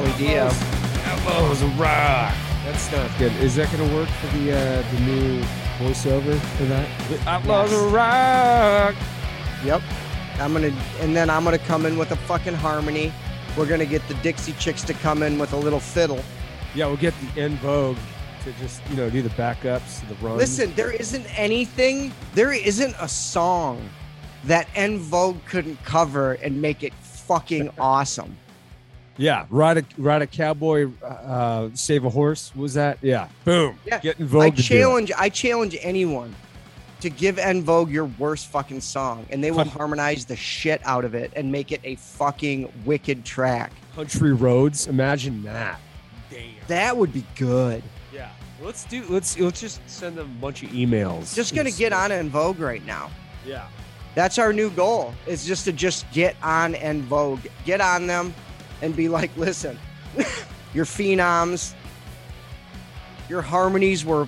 Tully Dio. Outlaws of rock. That's not good. Is that going to work for the uh, the new voiceover for that? Outlaws Yes. rock. Yep. I'm gonna, and then I'm gonna come in with a fucking harmony. We're gonna get the Dixie Chicks to come in with a little fiddle. Yeah, we'll get the En Vogue to just you know do the backups, the runs. Listen, there isn't anything, there isn't a song that En Vogue couldn't cover and make it fucking awesome. Yeah, ride a ride a cowboy, uh, save a horse. What was that? Yeah, boom. Yeah, Get in Vogue. I to do it. challenge, I challenge anyone to give En Vogue your worst fucking song, and they will Hun- harmonize the shit out of it and make it a fucking wicked track. Country roads. Imagine that. Damn. That would be good. Yeah. Let's do. Let's let's just send them a bunch of emails. Just gonna get on En Vogue right now. Yeah. That's our new goal. Is just to just get on En Vogue, get on them, and be like, listen, your phenoms, your harmonies were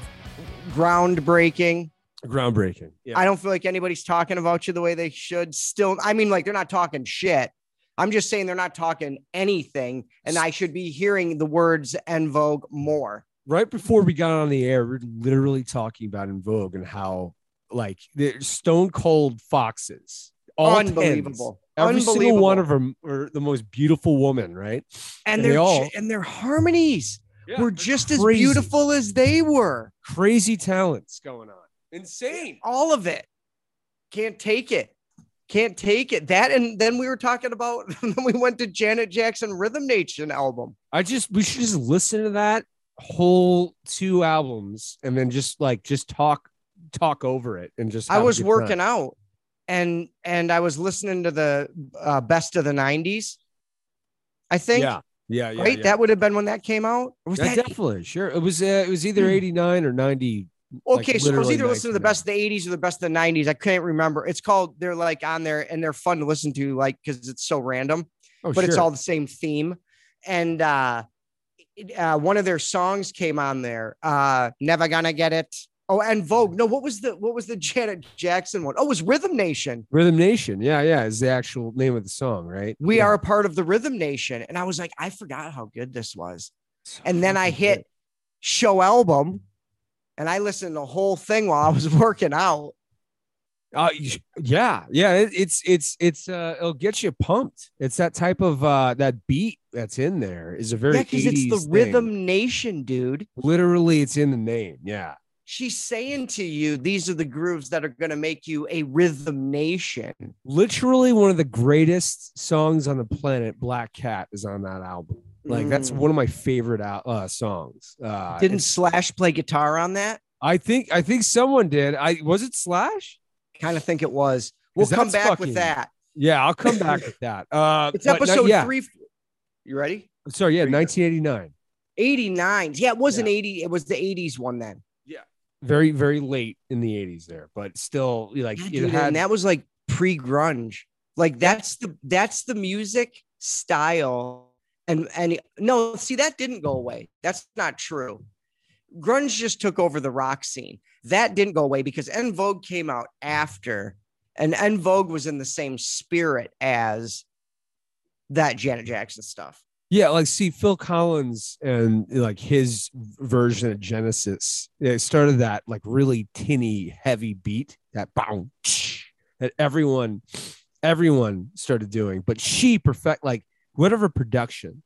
groundbreaking. Groundbreaking. Yeah. I don't feel like anybody's talking about you the way they should. Still, I mean, like they're not talking shit. I'm just saying they're not talking anything, and I should be hearing the words En Vogue more. right before we got on the air, we are literally talking about En Vogue and how like they're stone cold foxes. All Unbelievable. Tens. Every single one of them are the most beautiful woman, right? and and they their all- and their harmonies were just as beautiful as they were. Crazy talents going on. Insane. all of it. Can't take it. Can't take it. That and then we were talking about then we went to Janet Jackson Rhythm Nation album. I just we should just listen to that whole two albums and then just like just talk talk over it and just I was working time. out and and I was listening to the uh, best of the 90s. I think Yeah. Yeah, yeah. right? yeah. That would have been when that came out. Or was Yeah, that definitely sure. It was uh, it was either Hmm. 89 or 90. like, Okay, so I was either listening to the best of the 80s or the best of the 90s. I can't remember. It's called they're like on there and they're fun to listen to, like because it's so random. Oh, but it's all the same theme. And uh, uh, one of their songs came on there. Uh, Never gonna get it. Oh, and Vogue. No, what was the what was the Janet Jackson one? Oh, it was Rhythm Nation. Rhythm Nation. Yeah, yeah, is the actual name of the song, right? We Yeah. are a part of the Rhythm Nation. And I was like, I forgot how good this was. So And then I hit good. show album, and I listened to the whole thing while I was working out. Uh, yeah, yeah. It, it's it's it's uh, it'll get you pumped. It's that type of uh that beat that's in there is a very Yeah, because it's the thing. Rhythm Nation, dude. Literally, it's in the name. Yeah, She's saying to you, these are the grooves that are going to make you a Rhythm Nation. literally one of the greatest songs on the planet. Black Cat is on that album. Like that's Mm. one of my favorite uh, songs. Uh, Didn't Slash play guitar on that? I think I think someone did. I was it Slash. Kind of think it was. We'll come back fucking- with that. Yeah, I'll come back with that. Uh, It's no- episode yeah. three. You ready? Sorry, yeah, Here 1989. 89. Yeah, it wasn't 80. It was the 80s one then. Very, very late in the 80s there, but still, like Yeah, dude, had and that was like pre-grunge. Like that's the that's the music style. And and no, see, that didn't go away. That's not true. Grunge just took over the rock scene. That didn't go away because En Vogue came out after, and En Vogue was in the same spirit as that Janet Jackson stuff. Yeah, like see Phil Collins and like his version of Genesis. It started that like really tinny, heavy beat that bounce that everyone, everyone started doing, but she perfect like whatever production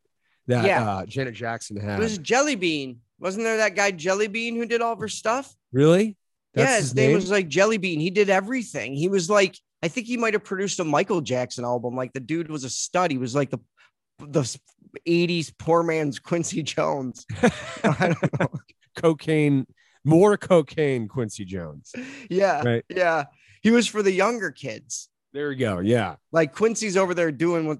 that Yeah. uh, Janet Jackson had. It was Jelly Bean. Wasn't there that guy Jelly Bean who did all of her stuff? really? yeah, his, name? was like Jelly Bean. He did everything. He was like, I think he might have produced a Michael Jackson album. Like the dude was a stud. He was like the the 80s poor man's Quincy Jones. I don't know. cocaine, more cocaine. Quincy Jones. Yeah. Right. Yeah. He was for the younger kids. There we go. Yeah. Like Quincy's over there doing with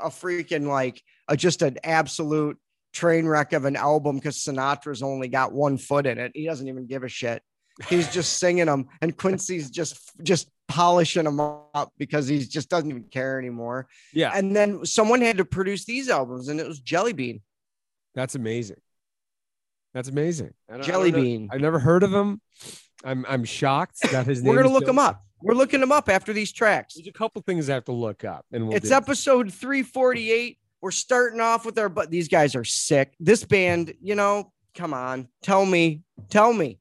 a freaking like a, just an absolute train wreck of an album because Sinatra's only got one foot in it. He doesn't even give a shit. He's just singing them, and Quincy's just just polishing them up because he just doesn't even care anymore. Yeah. And then someone had to produce these albums, and it was Jelly Bean. That's amazing. That's amazing. I don't- Jelly Bean. I've never heard of him. I'm I'm shocked that his name. We're gonna look Bill- them up. We're looking him up after these tracks. There's a couple things I have to look up, and we'll It's episode 348. We're starting off with our but these guys are sick. This band, you know, come on. Tell me, tell me,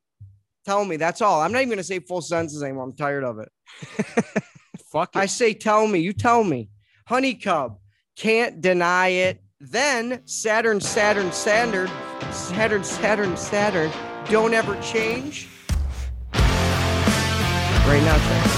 tell me. That's all. I'm not even gonna say full sentences anymore. I'm tired of it. Fuck it. I say tell me, you tell me. Honeycomb, can't deny it. Then Saturn, Saturn, Saturn, Saturn, Saturn, Saturn, don't ever change. Right now, check.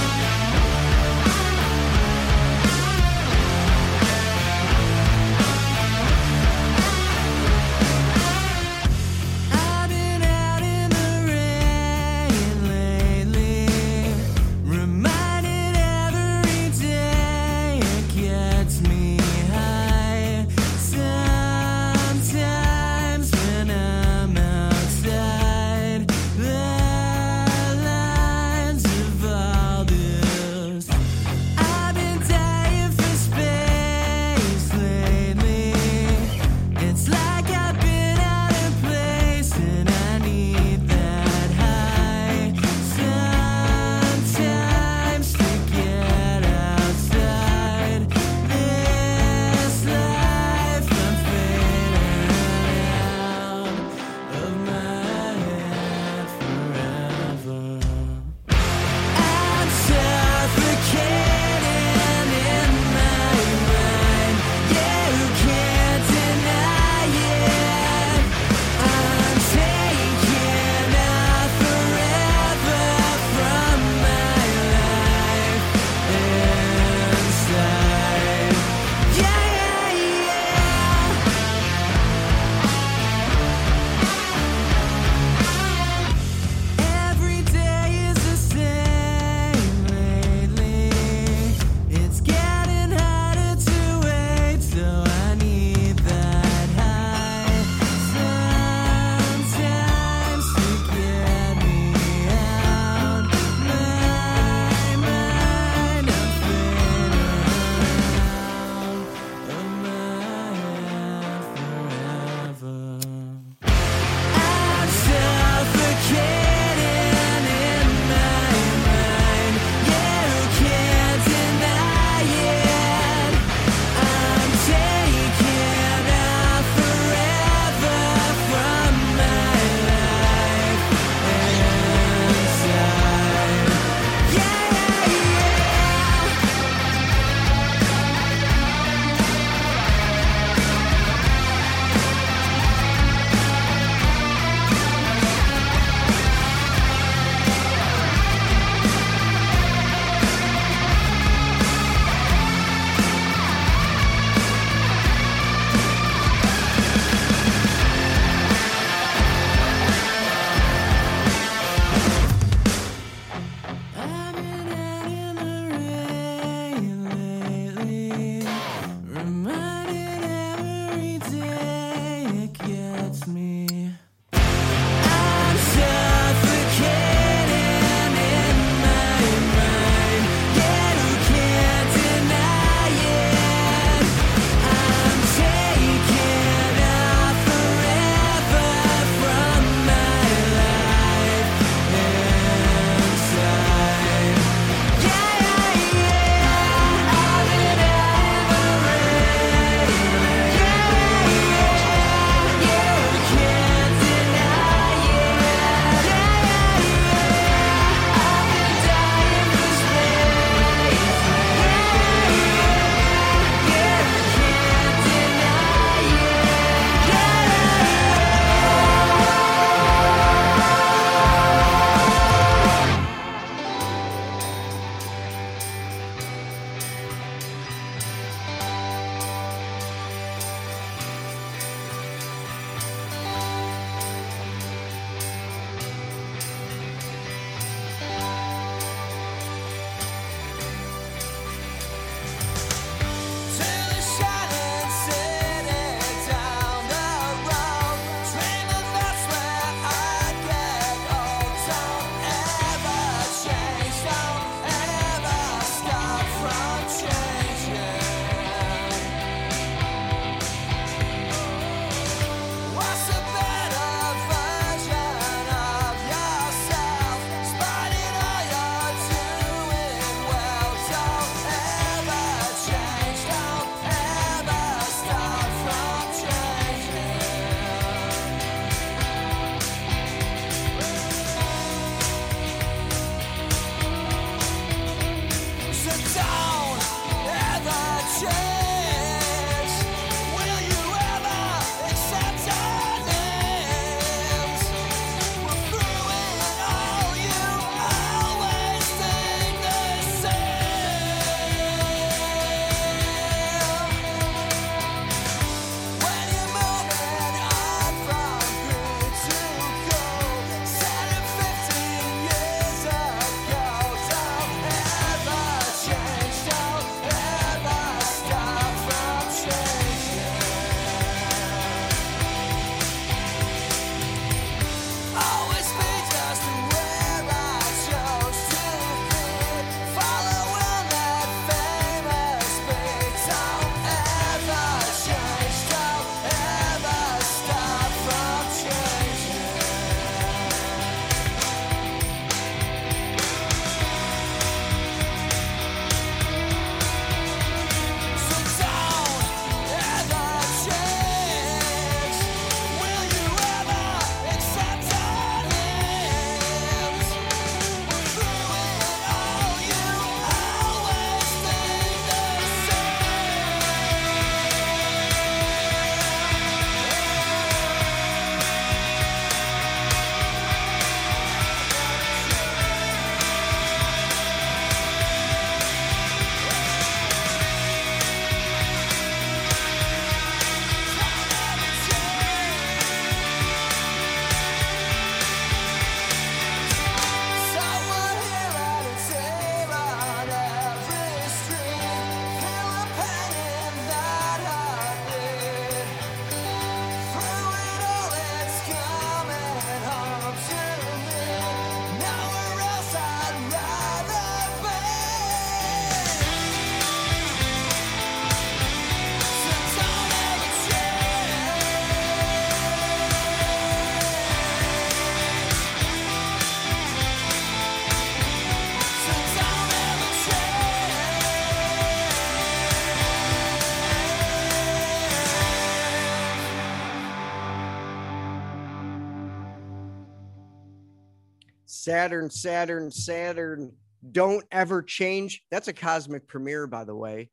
Saturn, Saturn, Saturn. Don't ever change. That's a cosmic premiere, by the way.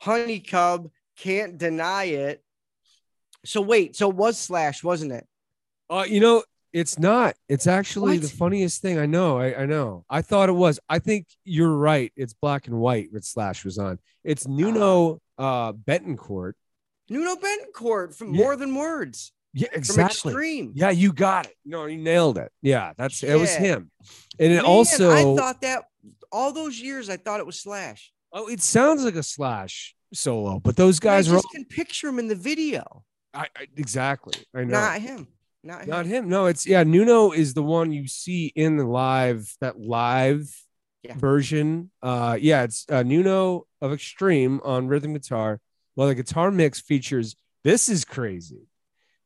Honey Cub can't deny it. So wait, so it was Slash, wasn't it? Uh, you know, it's not. It's actually the funniest thing. I know. I, I know. I thought it was. I think you're right. It's black and white. What Slash was on. It's Nuno uh Bettencourt. Nuno Bettencourt from Yeah. More Than Words Yeah, from exactly. Extreme. Yeah, you got it. No, you nailed it. Yeah, that's it. Was him. And it Man, also. I thought that all those years, I thought it was Slash. oh, it sounds like a Slash solo, but those guys I were. just can picture him in the video. I, I, exactly. I know. Not him. Not him. Not him. No, it's yeah. Nuno is the one you see in the live that live Yeah. version. Uh, yeah, it's uh, Nuno of Extreme on rhythm guitar. Well, the guitar mix features this is crazy.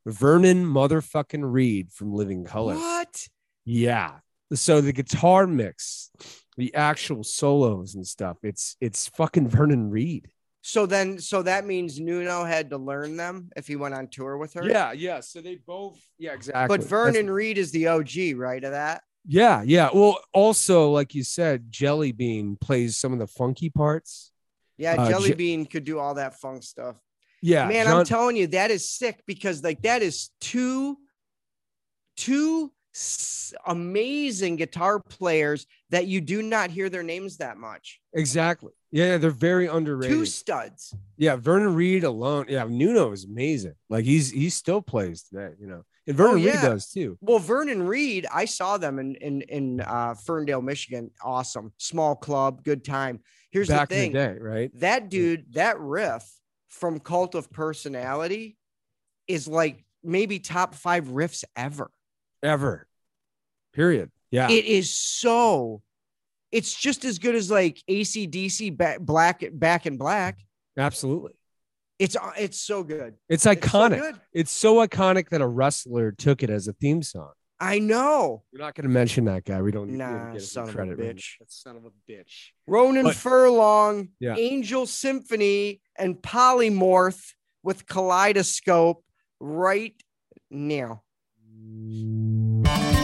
Vernon motherfucking Reid from Living Colour. What? Yeah. So the guitar mix, the actual solos and stuff, it's it's fucking Vernon Reid. So then, so that means Nuno had to learn them if he went on tour with her. Yeah, yeah. So they both, yeah, exactly. But That's- Vernon Reid is the OG, right? Of that. Yeah, yeah. Well, also, like you said, Jelly Bean plays some of the funky parts. Yeah, Uh, Jelly Je- Bean could do all that funk stuff. Yeah, Man, John- I'm telling you, that is sick because like that is two, two s- amazing guitar players that you do not hear their names that much. exactly. Yeah, they're very underrated. Two studs. yeah, Vernon Reid alone. Yeah, Nuno is amazing. Like he's he still plays today, you know, and Vernon Reid Oh, yeah. does too. Well, Vernon Reid, I saw them in in in uh, Ferndale, Michigan. Awesome, small club, good time. Here's Back the thing: in the day, right? that dude, that riff from Cult of Personality is like maybe top five riffs ever. Ever. Period. Yeah. It is so. It's just as good as like ACDC ba- Black Back in Black. absolutely. It's uh, it's so good. It's It's so iconic. good. It's so iconic that a wrestler took it as a theme song. I know. We're not going to mention that guy. We don't need we don't Nah, get son any of a credit. man. bitch. That son of a bitch. Ronan But- Furlong, Yeah. Angel Symphony, and Polymorph with Kaleidoscope right now. Mm.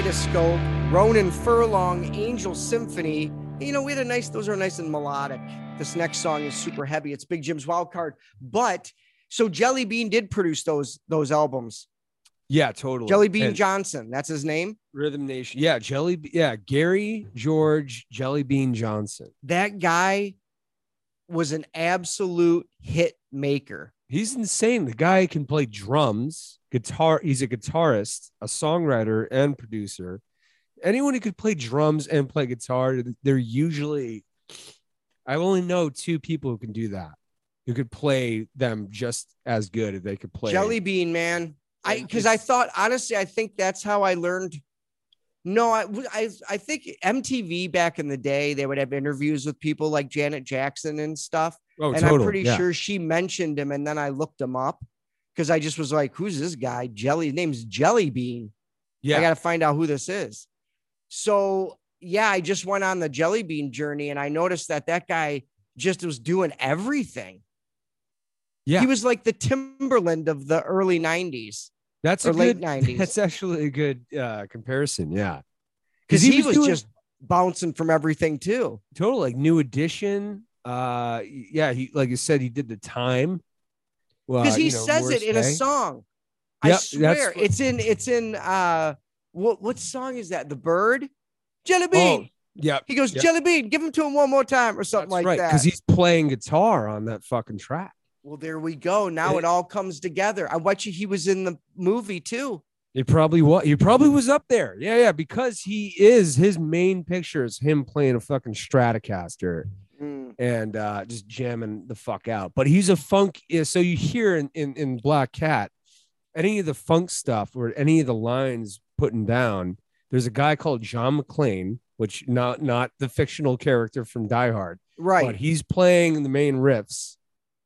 Kaleidoscope, Ronan Furlong, Angel Symphony. You know, we had a nice, those are nice and melodic. This next song is super heavy. It's Big Jim's Wild Card. But so Jelly Bean did produce those those albums. Yeah, totally. Jelly Bean And Johnson, that's his name. Rhythm Nation. Yeah, Jelly. Yeah, Gary George Jelly Bean Johnson. That guy was an absolute hit maker. He's insane. The guy can play drums, guitar. He's a guitarist, a songwriter, and producer. Anyone who could play drums and play guitar, they're usually. I only know two people who can do that. Who could play them just as good if they could play Jelly Bean, man. I because I thought honestly, I think that's how I learned No, I, I I think MTV back in the day they would have interviews with people like Janet Jackson and stuff, Oh, and total. I'm pretty yeah. sure she mentioned him, and then I looked him up because I just was like, "Who's this guy?" Jelly his name's Jelly Bean. Yeah. I got to find out who this is. So yeah, I just went on the Jelly Bean journey, and I noticed that that guy just was doing everything. Yeah. he was like the Timbaland of the early '90s That's or a late good. '90s. That's actually a good uh, comparison. Yeah. because he, was, doing just bouncing from everything too. total like new edition. Uh, yeah. He like you said, he did the time. Well, Because he you know, says it in a song. I Yep, that's swear it's in it's in uh what what song is that? The Bird, Jelly Bean. Oh, yeah. he goes yep. Jelly Bean. Give him to him one more time or something That's like right. that. Because he's playing guitar on that fucking track. well, there we go. Now It- it all comes together. I bet you he was in the movie too. He probably was. He probably was up there. Yeah, yeah. Because he is his main picture is him playing a fucking Stratocaster. And uh, just jamming the fuck out. But he's a funk. yeah, So you hear in, in in Black Cat any of the funk stuff or any of the lines putting down. There's a guy called John McClane, which not not the fictional character from Die Hard, Right. but he's playing the main riffs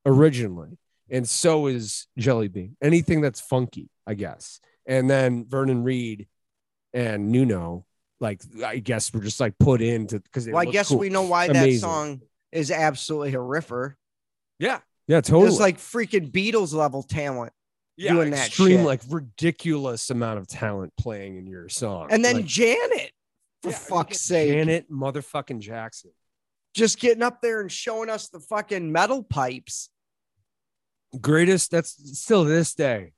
originally, and so is Jelly Bean. Anything that's funky, I guess. And then Vernon Reid and Nuno, like I guess, were just like put into because well, I guess we know why that song is absolutely a riffer. Yeah, yeah, totally. It's like freaking Beatles level talent. yeah, doing that extreme, shit. like ridiculous amount of talent playing in your song. And then Like, Janet, for yeah, fuck's sake, Janet motherfucking Jackson. just getting up there and showing us the fucking metal pipes. Greatest. That's still this day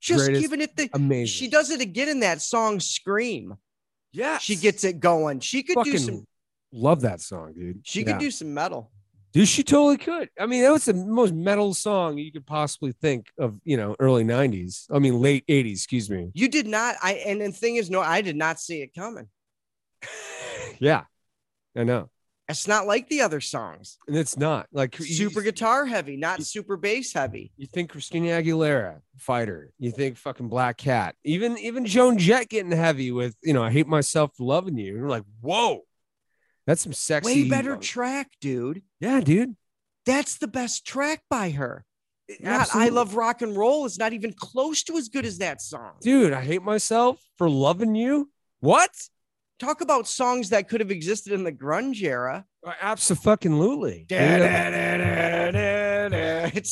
Just Greatest- giving it the amazing. she does it again in that song Scream. Yeah, She gets it going. She could do some love that song, dude. she Yeah. could do some metal. Dude, she totally could. I mean, that was the most metal song you could possibly think of, you know, early 90s. I mean, late 80s, excuse me. You did not I and the thing is no, I did not see it coming. Yeah, I know. It's not like the other songs. And it's not like you- Super guitar heavy, not super bass heavy. You think Christina Aguilera, fighter. You think fucking Black Cat. Even even Joan Jett getting heavy with, you know, I hate myself for loving you. You're like, whoa, that's some sexy. Way better track, dude. yeah, dude. That's the best track by her. Not I love rock and roll is not even close to as good as that song. dude. I hate myself for loving you. What? Talk about songs that could have existed in the grunge era. Uh, absolutely. It's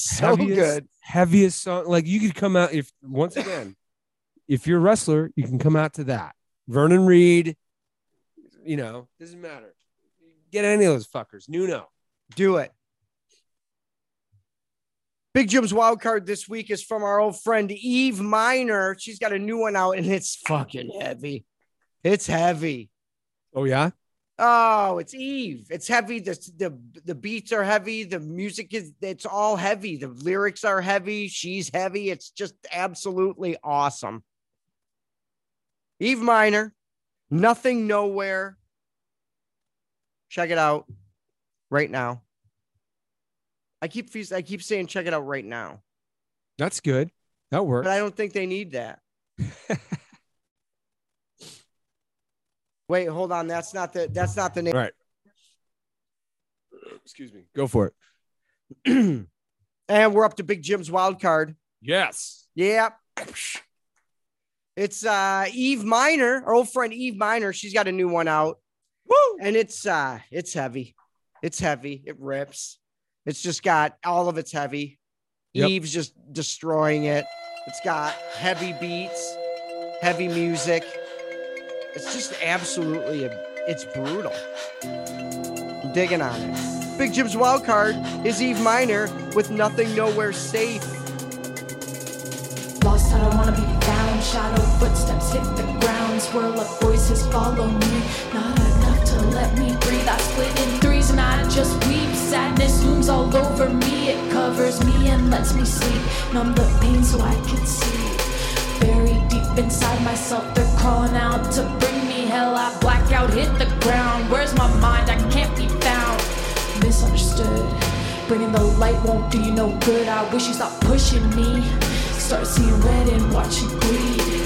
so heaviest, good. Heaviest song. Like you could come out if once again, if you're a wrestler, you can come out to that. Vernon Reid, you know, doesn't matter. Get any of those fuckers. Nuno. Do it. Big Jim's wild card this week is from our old friend Eve Miner. She's got a new one out and it's fucking heavy. It's heavy. Oh yeah. Oh, it's Eve. It's heavy. The, the the beats are heavy. The music is it's all heavy. The lyrics are heavy. She's heavy. It's just absolutely awesome. Eve Miner, nothing nowhere. Check it out right now. I keep I keep saying check it out right now, That's good. That works. but I don't think they need that. Wait, hold on. That's not the that's not the name. All right. Excuse me. Go for it. and we're up to Big Jim's wild card. Yes. Yeah. It's uh Eve Miner, our old friend Eve Miner. She's got a new one out. Woo! And it's uh it's heavy. It's heavy. It rips. It's just got all of it's heavy. Yep. Eve's just destroying it. It's got heavy beats, heavy music. It's just absolutely a, it's brutal. I'm digging on it. Big Jim's wild card is Eve Minor with nothing nowhere safe. Lost, I don't wanna be found. Shadow footsteps hit the ground. Swirl of voices follow me. Not enough to let me breathe. I split in threes and I just weep. Sadness looms all over me. It covers me and lets me sleep. Numb the pain so I can see. Buried deep inside myself, they're crawling out to bring me hell. I black out, hit the ground. Where's my mind? I can't be found. Misunderstood. Bringing the light won't do you no good. I wish you stopped pushing me. Start seeing red and watch you bleed.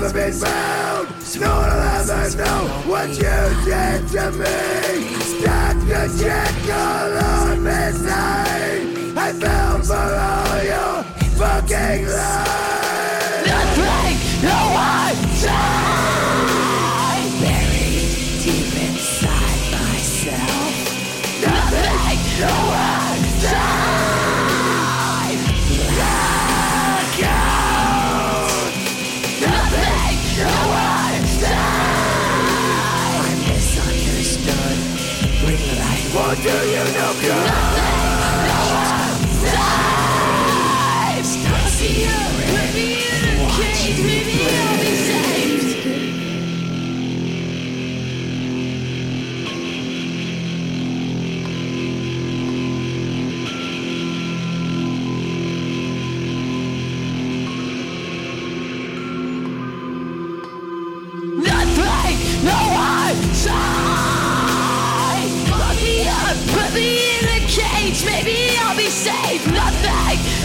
Don't been found. No one will ever know what you did to me. Dr. Jekyll on missing. I fell for all your fucking lies. Maybe I'll be safe. Nothing,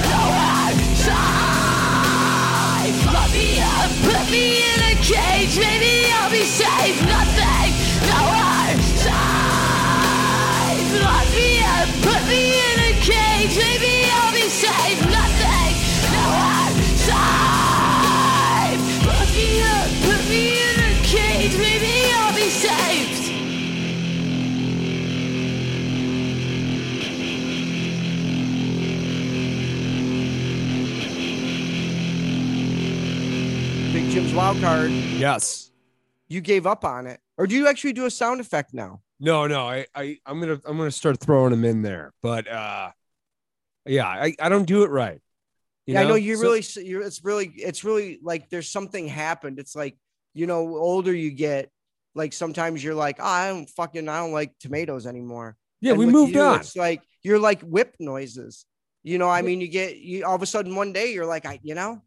wild card. Yes. You gave up on it, or do you actually do a sound effect now? No, no, I, I, I'm gonna, I'm gonna start throwing them in there, but uh, yeah, I, I don't do it right. You yeah, I know you So- really. You're, it's really, it's really like there's something happened. It's like you know, older you get, like sometimes you're like, oh, I don't fucking, I don't like tomatoes anymore. yeah, And we moved you, on. It's like you're like whip noises. You know, I mean, you get you all of a sudden one day you're like, I, you know,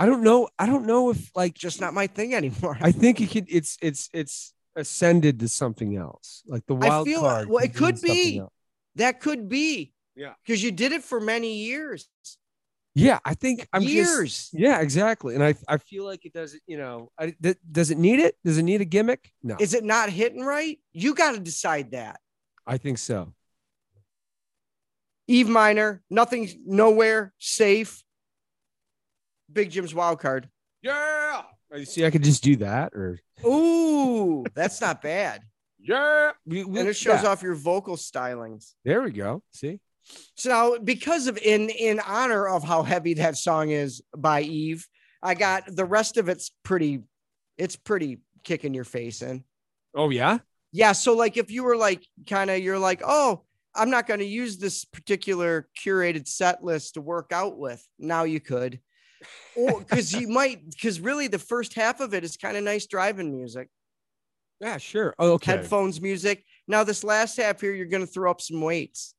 I don't know. I don't know if like just not my thing anymore. I think it could. It's, it's, it's ascended to something else, like the I wild feel- card. well, it could could be something be. else. that could be. Yeah. Because you did it for many years. Yeah, I think I'm just- years. yeah, exactly. And I, I feel like it doesn't. You know, I, th- does it need it? Does it need a gimmick? No, Is it not hitting right? You got to decide that. I think so. Eve Minor, nothing, nowhere safe. Big Jim's wild card. Yeah. You see, I could just do that, or Ooh, that's not bad. yeah, we, we- And it shows yeah. off your vocal stylings. There we go. See, So now, because of in in honor of how heavy that song is by Eve, I got the rest of it's pretty, it's pretty kicking your face in. oh yeah, Yeah. So like if you were like kind of you're like, oh, I'm not going to use this particular curated set list to work out with. Now you could. Or because you might because really the first half of it is kind of nice driving music, yeah, sure. Oh, okay. headphones music. Now this last half here, you're gonna throw up some weights.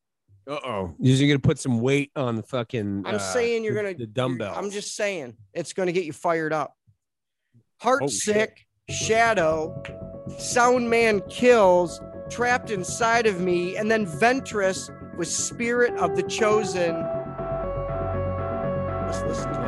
Uh oh, you're gonna put some weight on the fucking. I'm uh, saying you're gonna the you're- I'm just saying it's gonna get you fired up. Heart Oh, sick, shadow, sound man kills, trapped inside of me, and then Ventress with spirit of the chosen. Let's listen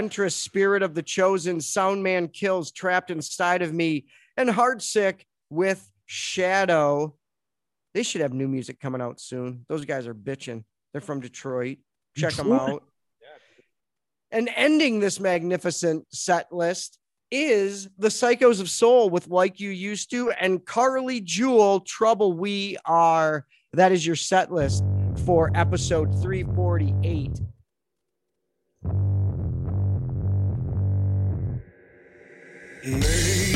adventurous spirit of the chosen sound man kills trapped inside of me and heartsick with shadow. They should have new music coming out soon. Those guys are bitching. They're from detroit. Check detroit. them out. And ending this magnificent set list is the psychos of soul with like you used to and carly jewel trouble we are. That is your set list for episode 348 Lay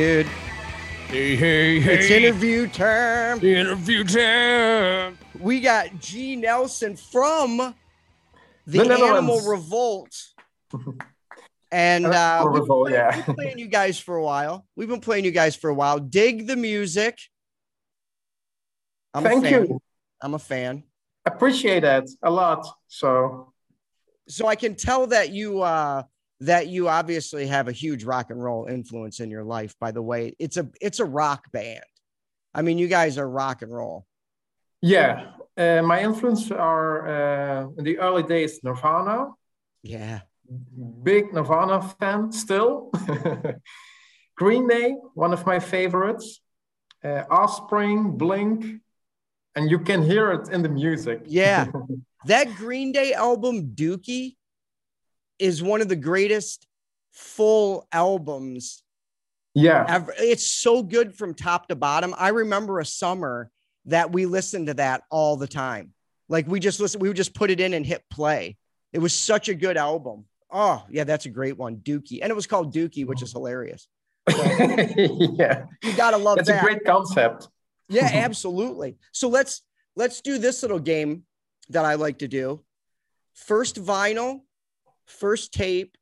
Dude, Hey, hey, it's interview time. interview time. We got G Nelson from the, The Animal Revolt. And uh, we've, Revolt, been, yeah. we've been playing you guys for a while. We've been playing you guys for a while. Dig the music. I'm Thank a fan. you. I'm a fan. Appreciate that a lot. So So I can tell that you uh that you obviously have a huge rock and roll influence in your life. By the way, it's a it's a rock band. I mean, you guys are rock and roll. yeah, uh, my influence are uh, in the early days Nirvana. Yeah. Big Nirvana fan still. Green Day, one of my favorites. Uh, Offspring, Blink, and you can hear it in the music. Yeah. that Green Day album, Dookie, is one of the greatest full albums yeah. ever. It's so good from top to bottom. I remember a summer that we listened to that all the time. Like we just listen, we would just put it in and hit play. It was such a good album. Oh, yeah, that's a great one, Dookie. And it was called Dookie, which is hilarious. yeah. You gotta love It's that. a great concept. Yeah, absolutely. So let's let's do this little game that I like to do. First vinyl, first tape,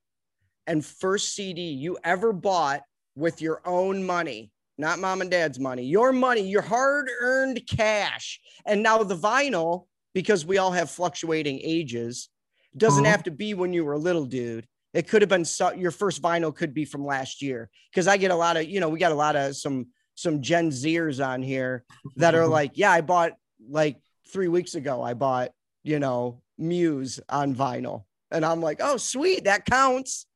and first CD you ever bought with your own money, not mom and dad's money. Your money, your hard-earned cash. And now the vinyl, because we all have fluctuating ages, doesn't Mhm. have to be when you were a little dude. It could have been so, your first vinyl could be from last year because I get a lot of, you know, we got a lot of some some Gen Zers on here that are like, yeah, I bought like three weeks ago, I bought, you know, Muse on vinyl. And I'm like, oh, sweet, that counts.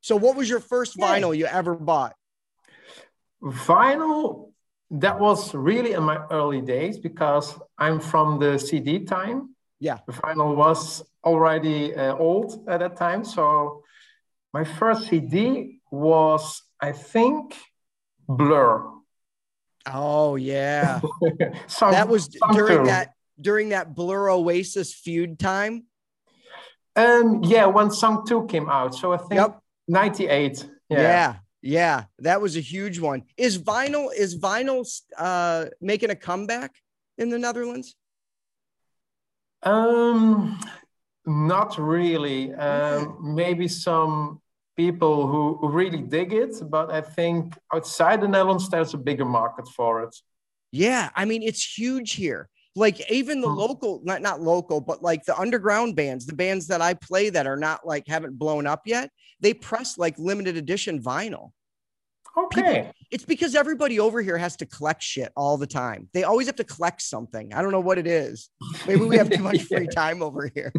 So, what was your first Yeah. vinyl you ever bought? Vinyl, that was really in my early days because I'm from the CD time. Yeah. The vinyl was already uh, old at that time. So my first CD was, I think, Blur. Oh, yeah. Some- that was during too. that during that Blur Oasis feud time. Um, yeah, when Song 2 came out. So I think Yep. 98. Yeah. Yeah. yeah. That was a huge one. Is vinyl is vinyl uh making a comeback in the Netherlands? Um, not really. Um, maybe some people who, who really dig it, but I think outside the Netherlands, there's a bigger market for it. Yeah, I mean it's huge here. Like even the Hmm. local, not not local, but like the underground bands, the bands that I play that are not like haven't blown up yet, they press like limited edition vinyl. Okay. It's because everybody over here has to collect shit all the time. They always have to collect something. I don't know what it is. Maybe we have too much free time over here.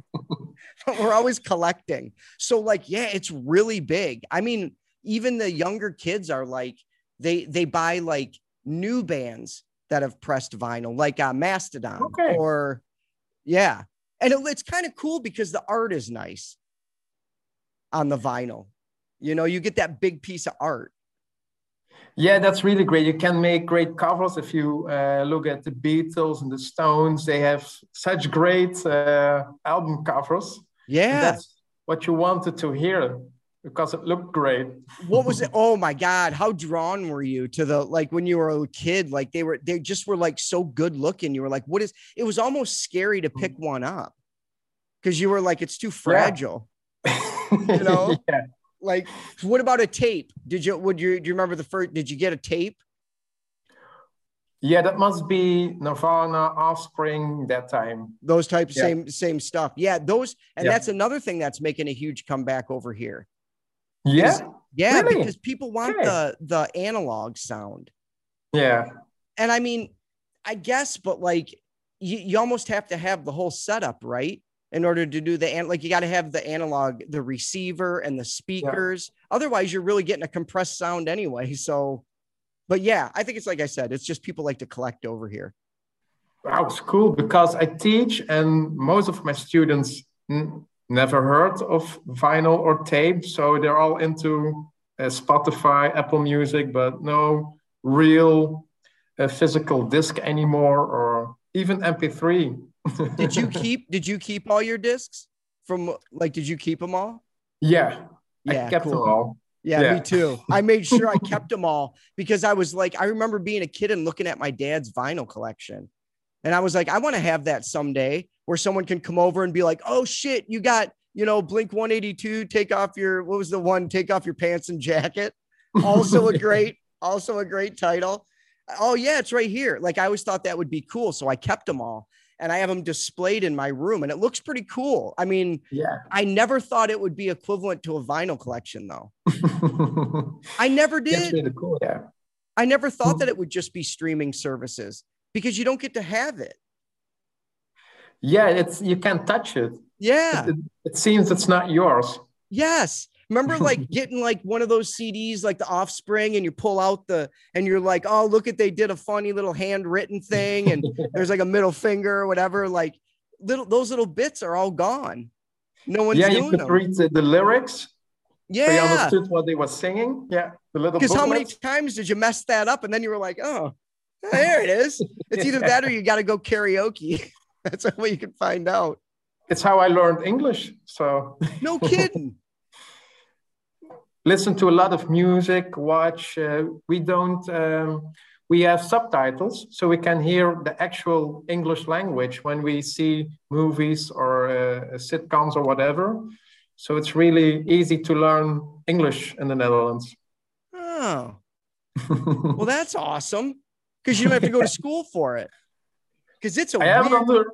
but we're always collecting. So like, yeah, it's really big. I mean, even the younger kids are like, they they buy like new bands that have pressed vinyl, like uh, Mastodon, Okay. or yeah. and it, it's kind of cool because the art is nice on the vinyl. You know, you get that big piece of art. Yeah, that's really great. You can make great covers if you uh, look at the Beatles and the Stones. They have such great uh, album covers. Yeah. That's what you wanted to hear because it looked great. what was it? Oh my God. How drawn were you to the like when you were a kid? Like they were, they just were like so good looking. You were like, what is it was almost scary to pick one up because you were like, it's too fragile. you know? yeah. Like, what about a tape? Did you would you do you remember the first did you get a tape? yeah, that must be Nirvana, Offspring, that time. Those types, Yeah. same, same stuff. Yeah, those, and Yeah. that's another thing that's making a huge comeback over here. Yeah, Yeah, Really? because people want Okay. the the analog sound. yeah, And I mean, I guess, but like you, you almost have to have the whole setup, right? In order to do the an- like you got to have the analog, the receiver and the speakers. Otherwise, you're really getting a compressed sound anyway. So, but yeah, I think it's like I said, it's just people like to collect over here. Wow, it's cool because I teach and most of my students never heard of vinyl or tape. So they're all into uh, Spotify, Apple Music, but no real uh, physical disc anymore or even MP3. Did you keep did you keep all your discs from like did you keep them all? yeah, Yeah, I kept cool. them all. Yeah, Yeah. me too. I made sure I kept them all because I was like, I remember being a kid and looking at my dad's vinyl collection. And I was like, I want to have that someday where someone can come over and be like, oh shit, you got, you know, Blink 182, take off your, what was the one, take off your pants and jacket. Also a great, also a great title. Oh, yeah, it's right here. Like I always thought that would be cool. So I kept them all and I have them displayed in my room and it looks pretty cool. I mean, Yeah. I never thought it would be equivalent to a vinyl collection though. I never did. really cool. Yeah. I never thought that it would just be streaming services because you don't get to have it. Yeah, it's you can't touch it. Yeah. It, it seems it's not yours. Yes. Remember like getting like one of those CDs like the offspring and you pull out the and you're like, oh, look at they did a funny little handwritten thing and there's like a middle finger or whatever. Like little those little bits are all gone. No one's doing it. yeah, you could them. read the, the lyrics. Yeah. understood what they were singing. Yeah, the little Because how many times did you mess that up? And then you were like, oh, there it is. It's either that or you got to go karaoke. That's the way you can find out. It's how I learned English. So No kidding. listen to a lot of music, watch. Uh, we don't. Um, we have subtitles, so we can hear the actual English language when we see movies or uh, sitcoms or whatever. So it's really easy to learn English in the Netherlands. Oh, well, that's awesome. Because you don't have to go to school for it. Because it's a I weird,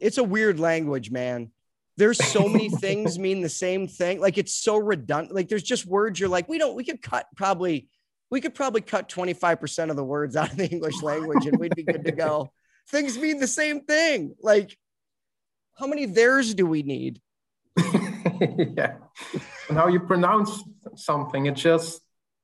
it's a weird language, man. There's so many things mean the same thing. Like it's so redundant. Like there's just words you're like, we don't, we could cut probably, we could probably cut 25% of the words out of the English language and we'd be good to go. Things mean the same thing. Like, how many theirs do we need? yeah. And how you pronounce something, it just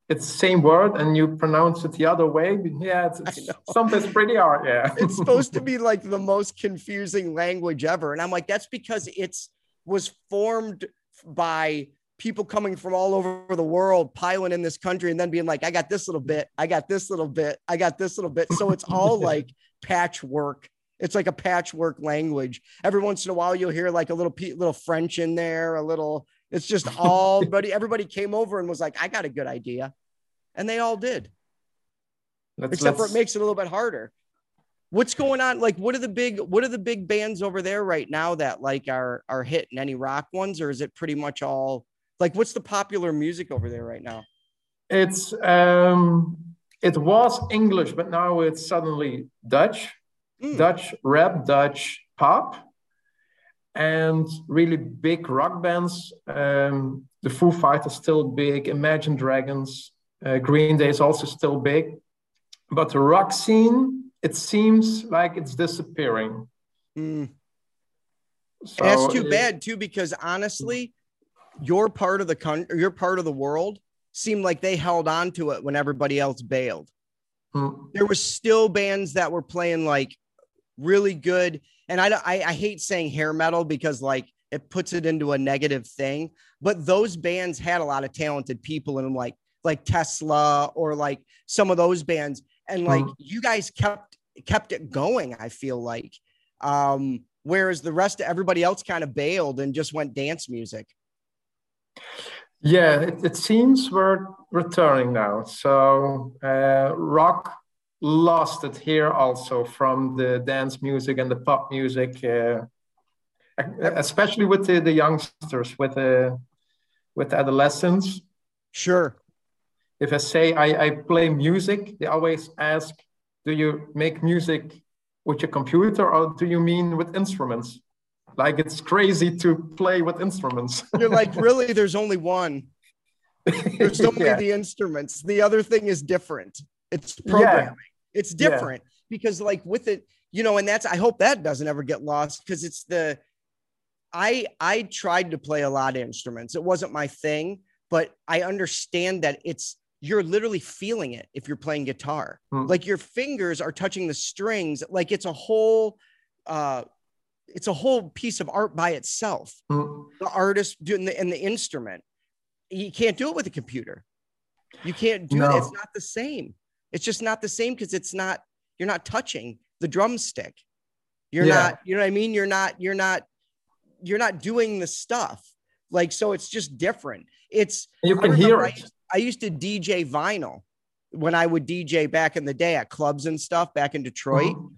it's the same word and you pronounce it the other way. Yeah, it's, it's sometimes pretty hard. Yeah. It's supposed to be like the most confusing language ever. And I'm like, that's because it's was formed by people coming from all over the world piling in this country and then being like, I got this little bit, I got this little bit, I got this little bit. So it's all like patchwork. It's like a patchwork language. Every once in a while, you'll hear like a little little French in there, a little. It's just all, buddy. Everybody came over and was like, "I got a good idea," and they all did. Let's- Except for it makes it a little bit harder. What's going on? Like, what are the big what are the big bands over there right now that like are are hitting any rock ones, or is it pretty much all like what's the popular music over there right now? It's um it was English, but now it's suddenly Dutch. Hmm. Dutch rap, Dutch pop, and really big rock bands. Um, the Foo Fighters still big, Imagine Dragons, uh, Green Day is also still big, but the rock scene it seems like it's disappearing. Mm. So that's too it- bad too, because honestly, your part of the country, your part of the world seemed like they held on to it when everybody else bailed. Hmm. There was still bands that were playing like really good. And I, I, I hate saying hair metal because like it puts it into a negative thing. But those bands had a lot of talented people in them, like like Tesla or like some of those bands. And like Mhm. you guys kept kept it going. I feel like, um, whereas the rest of everybody else kind of bailed and just went dance music. Yeah, it, it seems we're returning now. So uh, rock lost it here also from the dance music and the pop music, uh, especially with the, the youngsters, with the with adolescents. Sure. If I say I, I play music, they always ask, "Do you make music with your computer or do you mean with instruments?" Like it's crazy to play with instruments. You're like, really? There's only one. There's only Yeah. the instruments. The other thing is different. It's Yeah. programming. It's Yeah. different because, like, with it, you know, and that's I hope that doesn't ever get lost because it's the I I tried to play a lot of instruments. It wasn't my thing, but I understand that it's you're literally feeling it if you're playing guitar. Hmm. Like your fingers are touching the strings, like it's a whole uh it's a whole piece of art by itself Mm. the artist doing the and the instrument. You can't do it with a computer. You can't do it. It's not the same. It's just not the same because it's not, you're not touching the drumstick. You're Yeah. not, you know what I mean? You're not, you're not, you're not doing the stuff. Like, so it's just different. It's You I can hear I it. used, I used to DJ vinyl when I would DJ back in the day at clubs and stuff back in Detroit Mhm.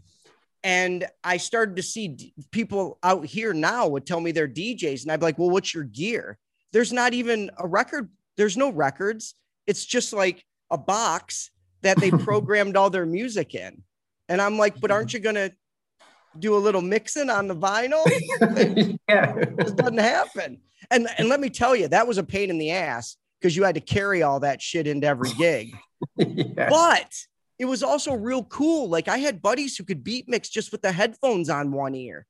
and I started to see d- people out here now would tell me they're DJs, and I'd be like, "Well, what's your gear?" There's not even a record. There's no records. It's just like a box that they programmed all their music in, and I'm like, "But aren't you gonna do a little mixing on the vinyl?" yeah. It doesn't happen. And and let me tell you, that was a pain in the ass because you had to carry all that shit into every gig yeah. but it was also real cool. Like I had buddies who could beat mix just with the headphones on one ear.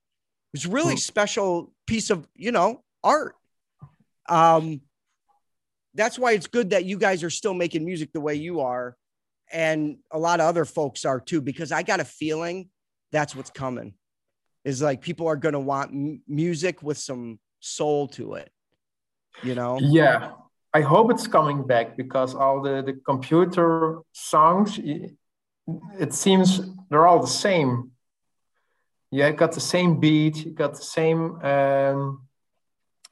It was really special piece of, you know, art. Um, that's why it's good that you guys are still making music the way you are, and a lot of other folks are too. Because I got a feeling that's what's coming. Is like people are gonna want m- music with some soul to it. You know, Yeah, I hope it's coming back because all the, the computer songs, it seems they're all the same. Yeah, got the same beat, you got the same um,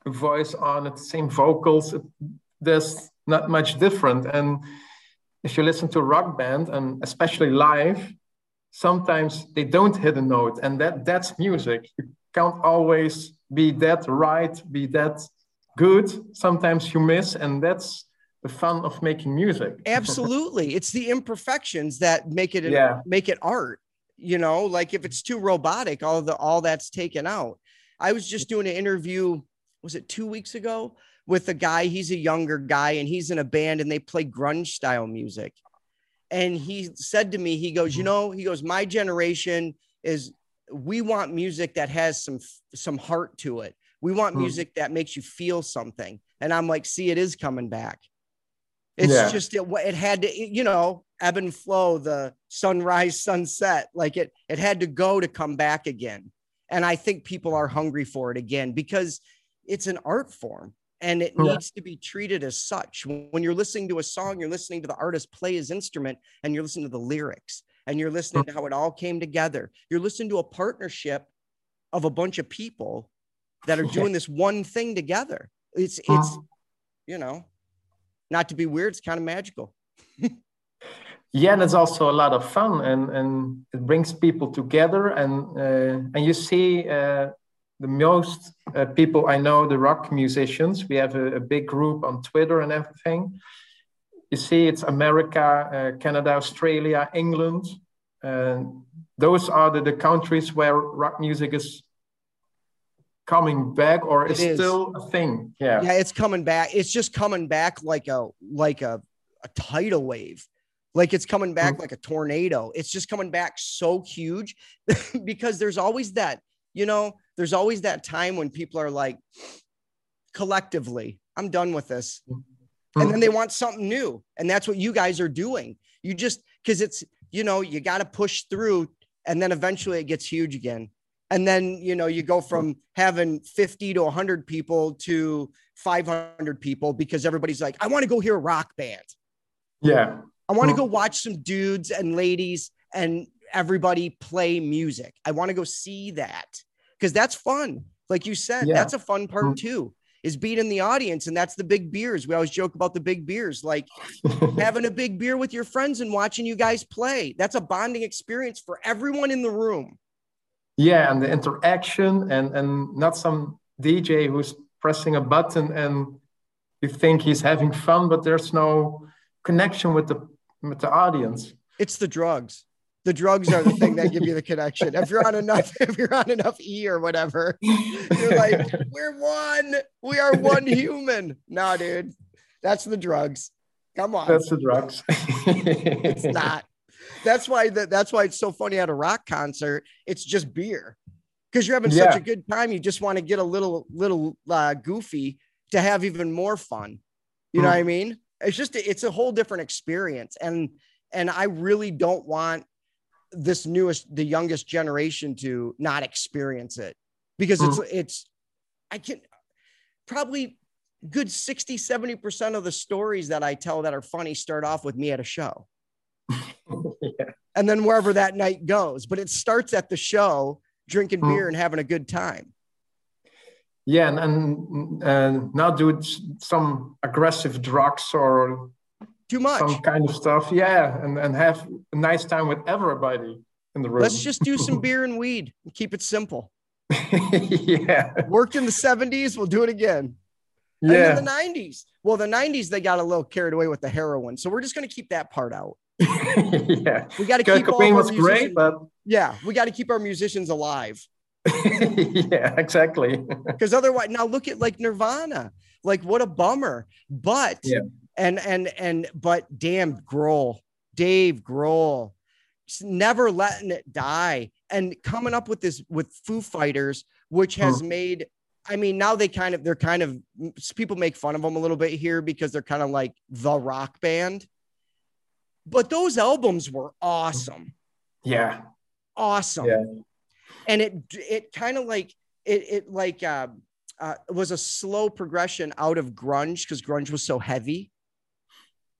voice on it, same vocals. There's not much different. And if you listen to rock band, and especially live, sometimes they don't hit a note, and that that's music. You can't always be that right, be that good. Sometimes you miss, and that's the fun of making music. absolutely it's the imperfections that make it Yeah. make it art you know like if it's too robotic all the all that's taken out i was just doing an interview was it two weeks ago with a guy he's a younger guy and he's in a band and they play grunge style music. And he said to me he goes you know he goes my generation is we want music that has some some heart to it. We want Hmm. music that makes you feel something. And i'm like see it is coming back. It's Yeah. just it, it had to you know ebb and flow the sunrise sunset like it it had to go to come back again. And i think people are hungry for it again because it's an art form and it needs to be treated as such. When you're listening to a song you're listening to the artist play his instrument and you're listening to the lyrics and you're listening to how it all came together. You're listening to a partnership of a bunch of people that are doing this one thing together. It's Mhm. it's you know not to be weird it's kind of magical. Yeah and it's also a lot of fun and and it brings people together and uh, and you see uh, the most uh, people i know the rock musicians. We have a, a big group on twitter and everything. You see it's america uh, canada australia england. And those are the, the countries where rock music is coming back or is It is. still a thing. Yeah. Yeah it's coming back. It's just coming back like a like a, a tidal wave. Like it's coming back like a tornado. It's just coming back so huge because there's always that you know there's always that time when people are like collectively i'm done with this and then they want something new and that's what you guys are doing you just because it's you know you got to push through and then eventually it gets huge again. And then, you know, you go from having 50 to 100 people to 500 people because everybody's like, I want to go hear a rock band. Yeah. I want to go watch some dudes and ladies and everybody play music. I want to go see that because that's fun. Like you said, Yeah. that's a fun part Mhm. too, is being in the audience. And that's the big beers. We always joke about the big beers, like having a big beer with your friends and watching you guys play. That's a bonding experience for everyone in the room. yeah, and the interaction and and not some DJ who's pressing a button and you think he's having fun, but there's no connection with the with the audience. It's the drugs. The drugs are the thing that give you the connection. If you're on enough, if you're on enough E or whatever, you're like, we're one. We are one human. No, dude, that's the drugs. Come on, That's the drugs. it's not. That's why that. That's why it's so funny at a rock concert. It's just beer because you're having such a good time. You just want to get a little, little uh, goofy to have even more fun. You know Mhm. what I mean? It's just it's a whole different experience, and and I really don't want this newest, the youngest generation to not experience it because it's it's I can probably good 60 70% of the stories that I tell that are funny start off with me at a show yeah. and then wherever that night goes. But it starts at the show, drinking Hmm. beer and having a good time. Yeah, and, and uh, not do some aggressive drugs or Too much. some kind of stuff. Yeah, and, and have a nice time with everybody in the room. Let's just do some beer and weed and keep it simple. yeah, Worked in the 70s, we'll do it again. And yeah, in the 90s. Well, the 90s, they got a little carried away with the heroin. So we're just going to keep that part out. yeah. We got to keep all Cobain was great, but Yeah, we got to keep our musicians alive. yeah, exactly. because otherwise now look at like nirvana like what a bummer but Yeah. And and and but damn grohl dave grohl never letting it die and coming up with this with foo fighters which has made i mean now they kind of they're kind of people make fun of them a little bit here because they're kind of like the rock band. But those albums were awesome. Yeah, awesome. Yeah. And it it kind of like it it like uh, uh, was a slow progression out of grunge because grunge was so heavy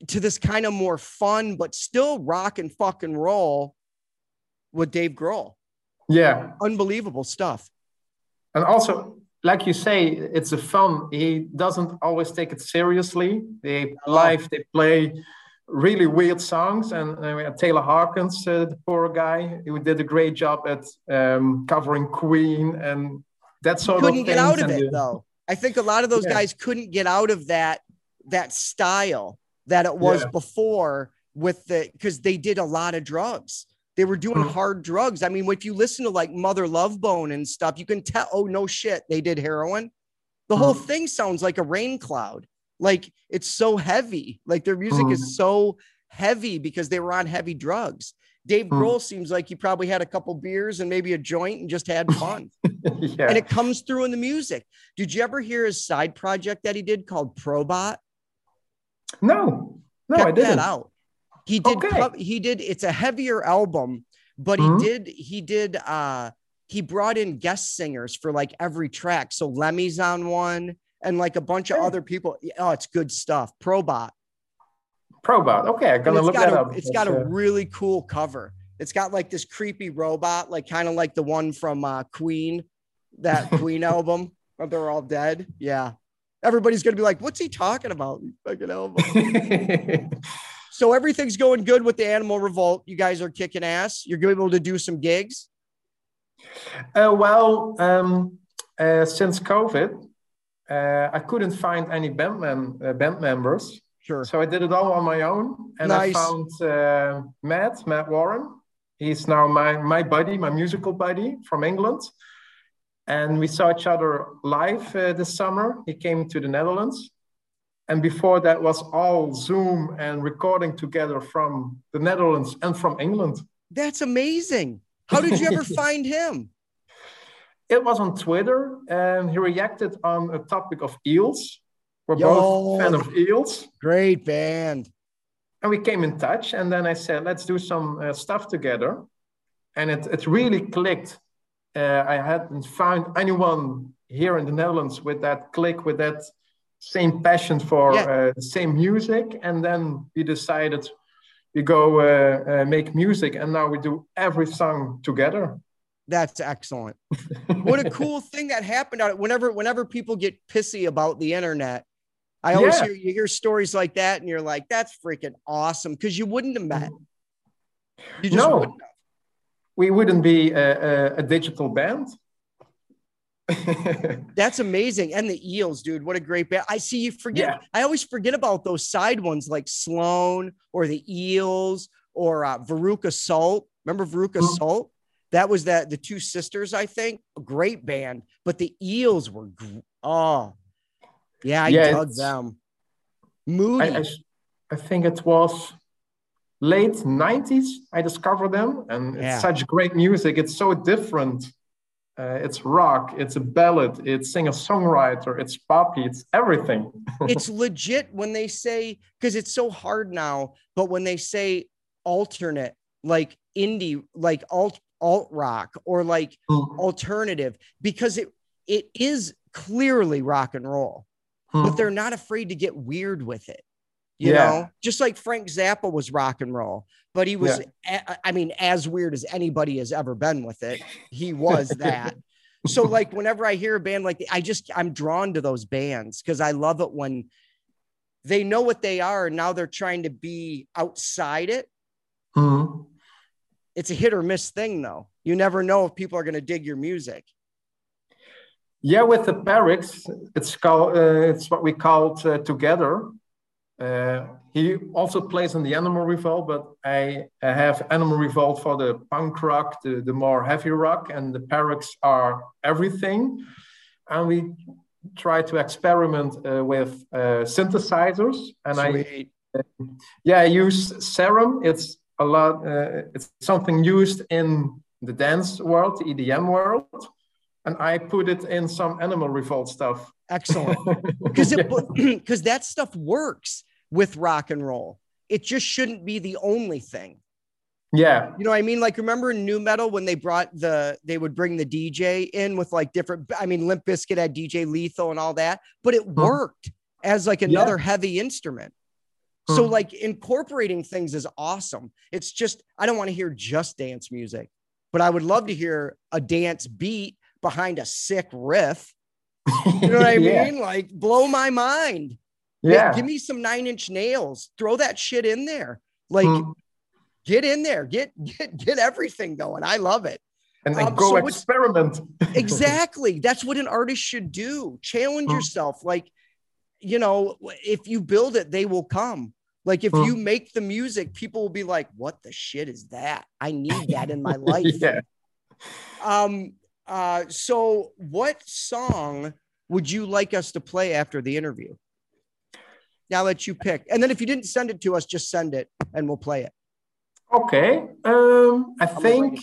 to this kind of more fun but still rock and fucking roll with Dave Grohl. yeah. Unbelievable stuff. And also, like you say, it's a fun. He doesn't always take it seriously. They live, they play really weird songs. And uh, Taylor Hawkins, uh, the poor guy, who did a great job at um, covering Queen and that sort couldn't of get out of it the- though. I think a lot of those Yeah. guys couldn't get out of that that style that it was Yeah. before with the because they did a lot of drugs. They were doing Mhm. hard drugs. I mean, if you listen to like Mother Love Bone and stuff, you can tell. Oh no, shit, they did heroin. The whole Mhm. thing sounds like a rain cloud. Like it's so heavy. Like their music Mhm. is so heavy because they were on heavy drugs. Dave. Grohl seems like he probably had a couple beers and maybe a joint and just had fun yeah. and it comes through in the music. Did you ever hear his side project that he did called Probot? No, no, Check I didn't. that out. He did. Okay. co- He did. It's a heavier album, but Mhm. he did. He did. uh He brought in guest singers for like every track. So Lemmy's on one, and like a bunch of other people. Oh, it's good stuff. Probot. Probot. Okay, I'm gonna look that a, up. It's got a really cool cover. It's got like this creepy robot, like kind of like the one from uh, Queen, that Queen album. Where they're all dead. Yeah. Everybody's gonna be like, "What's he talking about?" Fucking album. So everything's going good with the Animal Revolt. You guys are kicking ass. You're able to do some gigs. Uh, well, um, uh, since COVID, uh, I couldn't find any band, mem- uh, band members. Sure. So I did it all on my own. And Nice. I found uh, Matt, Matt Warren. He's now my, my buddy, my musical buddy from England. And we saw each other live uh, this summer. He came to the Netherlands. And before that was all Zoom and recording together from the Netherlands and from England. That's amazing. How did you ever find him? It was on Twitter, and he reacted on a topic of eels. We're Yo. both fan of eels, Great band. and we came in touch. And then I said, "Let's do some uh, stuff together." and it, it really clicked. Uh, I hadn't found anyone here in the Netherlands with that click, with that same passion for Yeah. uh, the same music. And then we decided we go uh, uh, make music, and now we do every song together. That's excellent. what a cool thing that happened out whenever whenever people get pissy about the internet. I always Yeah. hear you hear stories like that, and you're like, that's freaking awesome. Because you wouldn't have met. You just No. We wouldn't be a, a, a digital band. That's amazing. And the eels, dude. What a great band. I see you forget. Yeah. I always forget about those side ones like Sloan or the eels or uh, Veruca Salt. Remember Veruca Mhm. Salt? That was that the two sisters, I think. A great band. But the eels were gr- oh yeah, I Yeah, dug them. Moody. I, I, I think it was late 90s I discovered them and Yeah. it's such great music it's so different uh, it's rock it's a ballad it's singer-songwriter it's poppy it's everything it's legit when they say because it's so hard now but when they say alternate like indie like alt alt rock or like Mm. alternative because it it is clearly rock and roll Hmm. but they're not afraid to get weird with it you Yeah. know just like frank zappa was rock and roll but he was a- i mean as weird as anybody has ever been with it he was that. So like whenever i hear a band like i just i'm drawn to those bands because i love it when they know what they are and now they're trying to be outside it. Mhm. it's a hit or miss thing though. You never know if people are going to dig your music. Yeah with the Perix, it's called uh, it's what we called uh, together uh, he also plays in the Animal Revolt, but I, I have Animal Revolt for the punk rock, the, the more heavy rock, and the Perix are everything. And we try to experiment uh, with uh, synthesizers. And I, Sweet. yeah, I use Serum. It's a lot. Uh, it's something used in the dance world, the EDM world, and I put it in some Animal Revolt stuff. excellent because because that stuff works with rock and roll it just shouldn't be the only thing yeah, You know what I mean? Like remember in nu metal when they brought the they would bring the DJ in with like different I mean Limp Bizkit had DJ Lethal and all that, but it worked as like another heavy instrument. So Mhm. like incorporating things is awesome. It's just I don't want to hear just dance music, but I would love to hear a dance beat behind a sick riff. You know what I Yeah. mean? Like blow my mind. Yeah. give me some nine inch nails. Throw that shit in there. Like Mm. get in there, get get get everything going. I love it. and then Um, go so experiment. Exactly. That's what an artist should do. Challenge Mm. yourself. Like, you know, if you build it, they will come. Like if Mm. you make the music, people will be like, "What the shit is that? I need that in my life." yeah. Um. Uh. So, what song would you like us to play after the interview? Now let you pick, and then if you didn't send it to us, just send it, and we'll play it. Okay. Um, I I'm think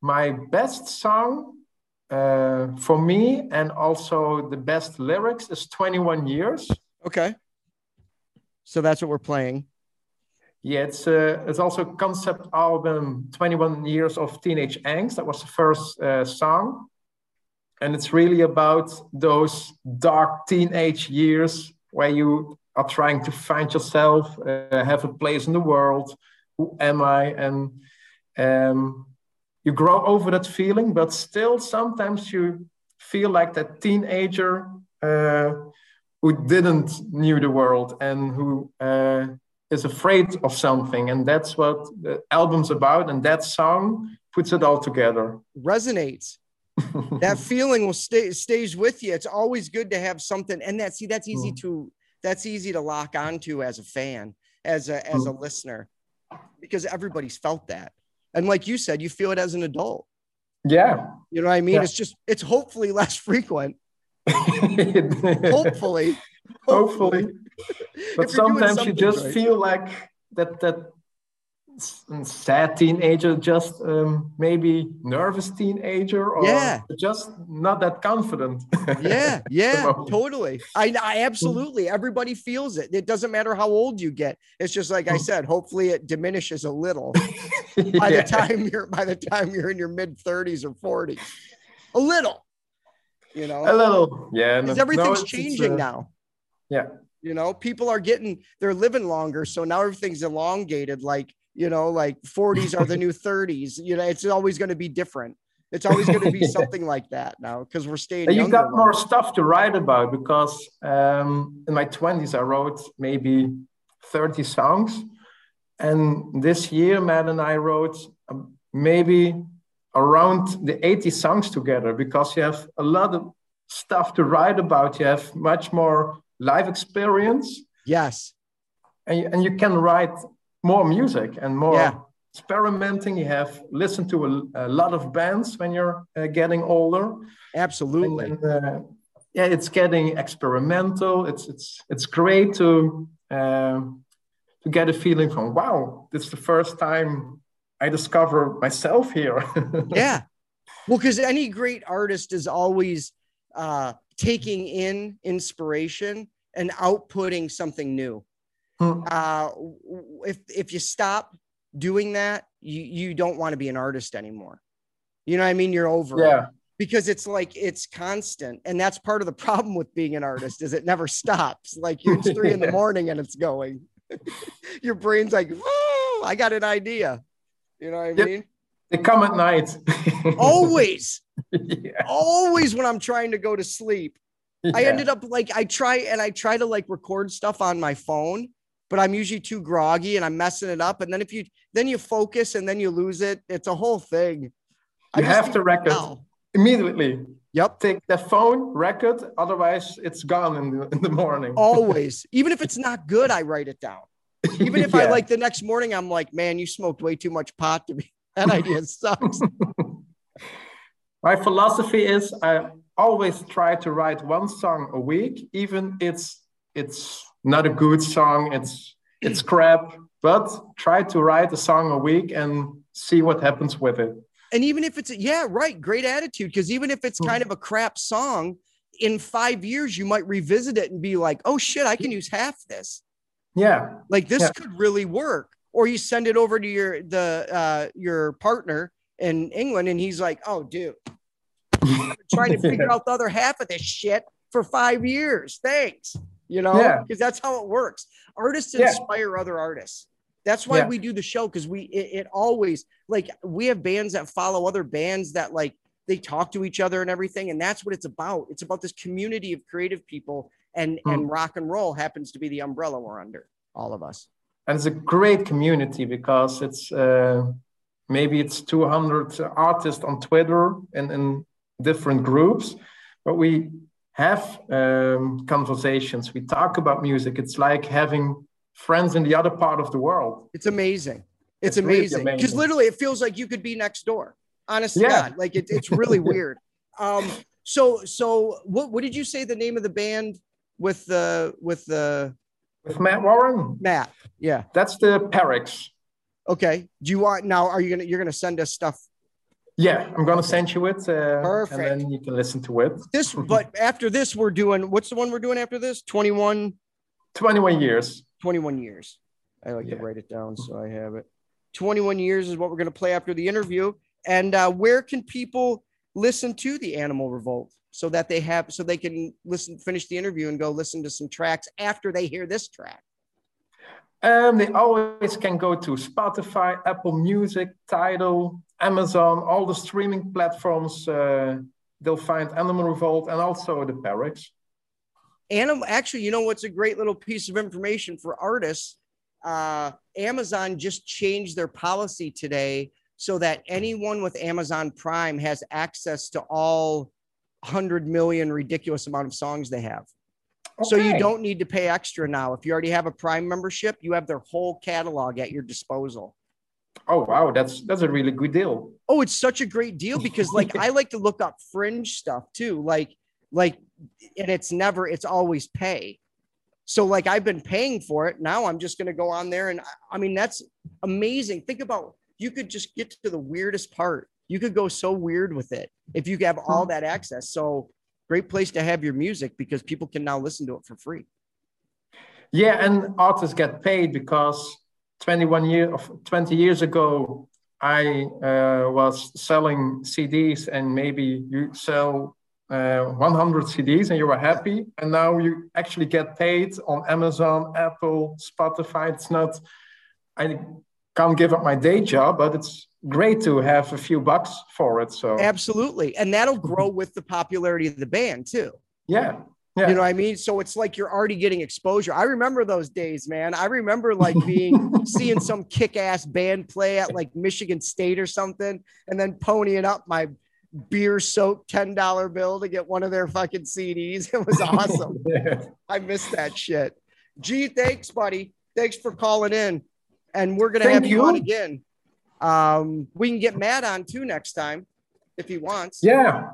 my best song uh, for me and also the best lyrics is 21 Years. Okay. So that's what we're playing. Yeah, it's uh, it's also concept album 21 Years of Teenage Angst. That was the first uh, song. And it's really about those dark teenage years where you are trying to find yourself, uh, have a place in the world. Who am I? And um, you grow over that feeling, but still sometimes you feel like that teenager uh, who didn't knew the world and who uh, is afraid of something. And that's what the album's about. And that song puts it all together. Resonates. that feeling will stay stays with you. It's always good to have something, and that see that's easy mm. to that's easy to lock onto as a fan, as a as a mm. listener, because everybody's felt that. And like you said, you feel it as an adult. Yeah. You know what I mean? Yeah. It's just it's hopefully less frequent. Hopefully. Hopefully. But If you're doing sometimes you just right. feel like that that sad teenager, just um, maybe nervous teenager, or Yeah. just not that confident. yeah yeah totally I, I absolutely everybody feels it it doesn't matter how old you get it's just like i said hopefully it diminishes a little by Yeah. the time you're by the time you're in your mid 30s or 40s a little you know a little, yeah. because no- everything's no, it's- it's, changing uh, now Yeah, you know people are getting they're living longer so now everything's elongated like you know like 40s are the new 30s you know it's always going to be different it's always going to be Yeah. something like that now because we're staying you younger got more longer. stuff to write about because um, in my 20s I wrote maybe 30 songs. And this year, Matt and I wrote um, maybe around the 80 songs together because you have a lot of stuff to write about. You have much more live experience yes and you, and you can write more music and more Yeah. experimenting. You have listened to a, a lot of bands when you're uh, getting older. absolutely And, uh, yeah, it's getting experimental. It's it's it's great to um, to get a feeling from wow, this is the first time I discover myself here. yeah. Well because any great artist is always uh taking in inspiration and outputting something new. Hmm. uh if if you stop doing that you you don't want to be an artist anymore. You know what i mean? You're over it. yeah, because it's like it's constant and that's part of the problem with being an artist is it never stops. Like it's three in the morning and it's going. Your brain's like oh i got an idea you know what i Yep. mean they come at night. always yeah. always when i'm trying to go to sleep i ended up like i try and i try to like record stuff on my phone but i'm usually too groggy and i'm messing it up and then if you then you focus and then you lose it it's a whole thing I You just have to record now. immediately. yep Take the phone, record, otherwise it's gone in the, in the morning. always even if it's not good i write it down even if i like the next morning i'm like man you smoked way too much pot to be that idea sucks. My philosophy is I always try to write one song a week, even it's it's not a good song, it's it's crap, but try to write a song a week and see what happens with it. and even if it's yeah right great attitude because even if it's hmm. kind of a crap song in five years you might revisit it and be like oh shit i can use half this Yeah, like this Yeah. could really work. Or you send it over to your the uh your partner in england and he's like oh dude trying to figure out the other half of this shit for five years. Thanks. You know? Yeah. because that's how it works. Artists Yeah. inspire other artists. That's why Yeah. we do the show because we it, it always like we have bands that follow other bands that like they talk to each other and everything and that's what it's about. It's about this community of creative people and Hmm. and rock and roll happens to be the umbrella we're under all of us and it's a great community because it's uh, maybe it's 200 artists on Twitter and in different groups, but we have um, conversations. We talk about music. It's like having friends in the other part of the world. It's amazing. It's, It's amazing because amazing. literally it feels like you could be next door. honestly Yeah. God, like it, it's really weird. Um, so so what what did you say the name of the band with the with the With Matt Warren, Matt? Yeah. that's the Perix. Okay. Do you want now? Are you gonna you're gonna send us stuff Yeah, I'm gonna send you it, uh, Perfect. and then you can listen to it. this? but after this, we're doing what's the one we're doing after this? 21, 21 years. 21 years. I like to write it down so I have it. 21 years is what we're gonna play after the interview. And uh, where can people listen to the Animal Revolt so that they have so they can listen, finish the interview, and go listen to some tracks after they hear this track? Um, they always can go to Spotify, Apple Music, Tidal, Amazon, all the streaming platforms. Uh, they'll find Animal Revolt and also the Perix. Animal, actually, you know what's a great little piece of information for artists? Uh, Amazon just changed their policy today so that anyone with Amazon Prime has access to all 100 million ridiculous amount of songs they have. So you don't need to pay extra now. If you already have a Prime membership, you have their whole catalog at your disposal. Oh wow, that's that's a really good deal. Oh, it's such a great deal because like I like to look up fringe stuff too. Like like and it's never it's always pay. So like I've been paying for it. Now I'm just going to go on there and I- I mean that's amazing. Think about you could just get to the weirdest part. You could go so weird with it if you have all that access. So great place to have your music because people can now listen to it for free. Yeah, and artists get paid because 21 year of 20 years ago, I uh, was selling CDs, and maybe you sell uh, 100 CDs and you were happy, and now you actually get paid on Amazon, Apple, Spotify. It's not, I can't give up my day job, but it's great to have a few bucks for it. So Absolutely. And that'll grow with the popularity of the band too. yeah, yeah. You know what I mean? So it's like you're already getting exposure. I remember those days, man. I remember like being seeing some kick-ass band play at like Michigan State or something, and then ponying up my beer-soaked $10 bill to get one of their fucking CDs. It was awesome. Yeah. I missed that shit. Gee, thanks, buddy. Thanks for calling in. And we're gonna Thank have you on again. Um, we can get Matt on too next time if he wants. Yeah,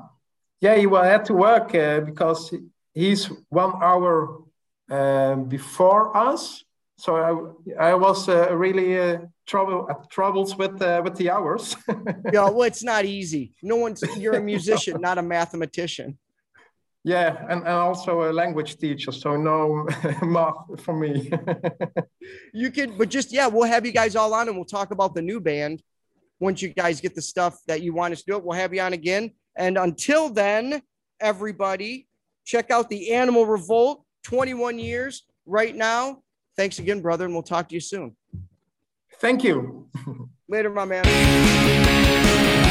yeah, he will have to work uh, because he's one hour uh, before us. So I, I was uh, really uh, trouble uh, troubles with uh, with the hours. Yeah, well, it's not easy. No one's you're a musician, not a mathematician. Yeah, and, and also a language teacher, so no math for me. You could, but just yeah, we'll have you guys all on and we'll talk about the new band. Once you guys get the stuff that you want us to do it, we'll have you on again. And until then, everybody, check out the Animal Revolt 21 years right now. Thanks again, brother, and we'll talk to you soon. Thank you. Later, my man.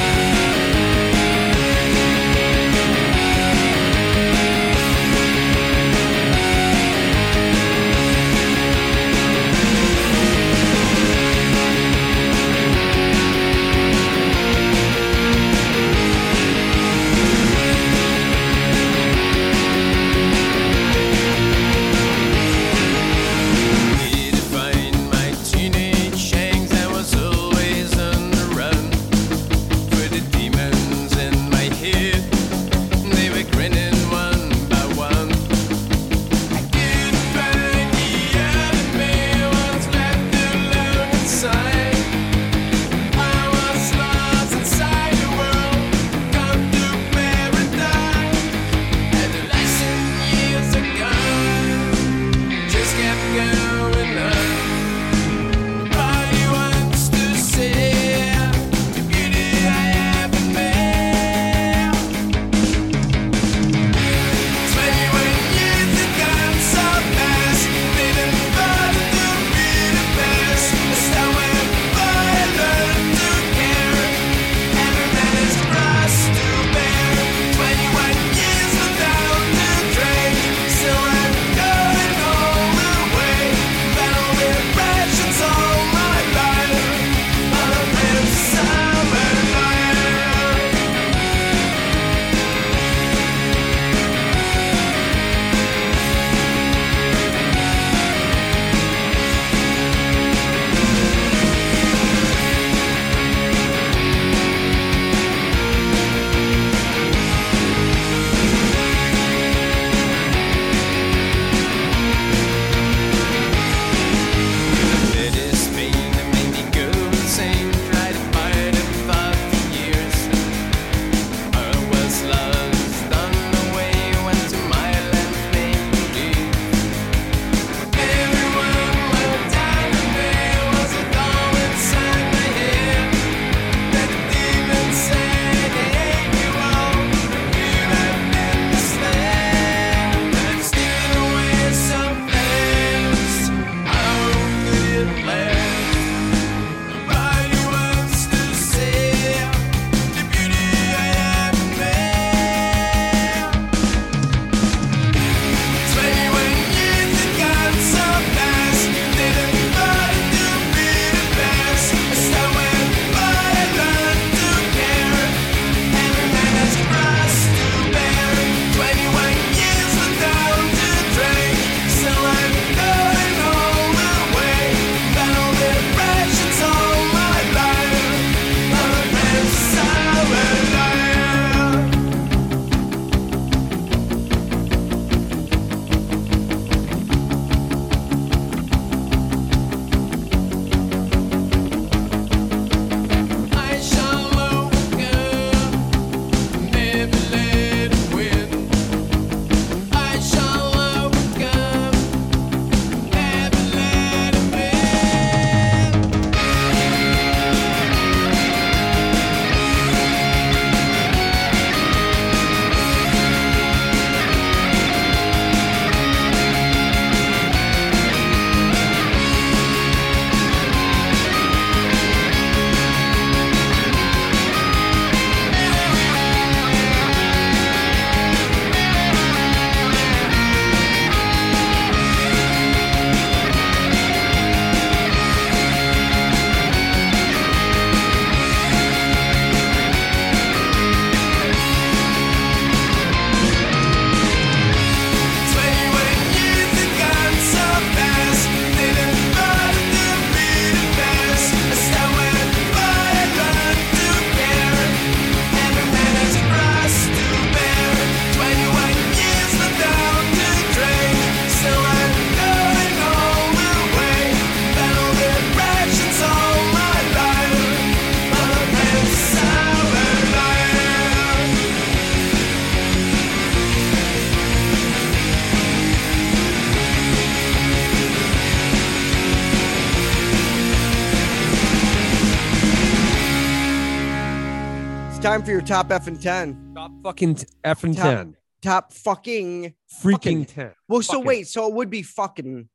Time for your top F and 10. Top fucking t- F and Top- 10. Top fucking. Freaking fucking- 10. Well, so Fucking. wait, so it would be fucking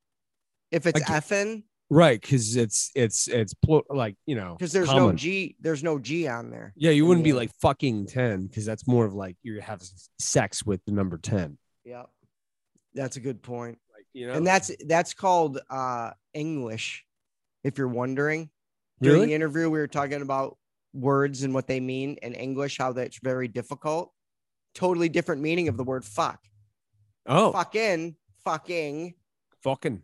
if it's Like- effing Right. Cause it's, it's, it's pl- like, you know, because there's no. G. There's no G on there. Yeah. You wouldn't be like fucking 10 because that's more of like you have sex with the number 10. Yep. That's a good point. Like, you know, And that's that's called uh English. If you're wondering, during really? the interview, we were talking about words and what they mean in English, how that's very difficult. Totally different meaning of the word fuck. Oh, Fucking, fucking. fucking.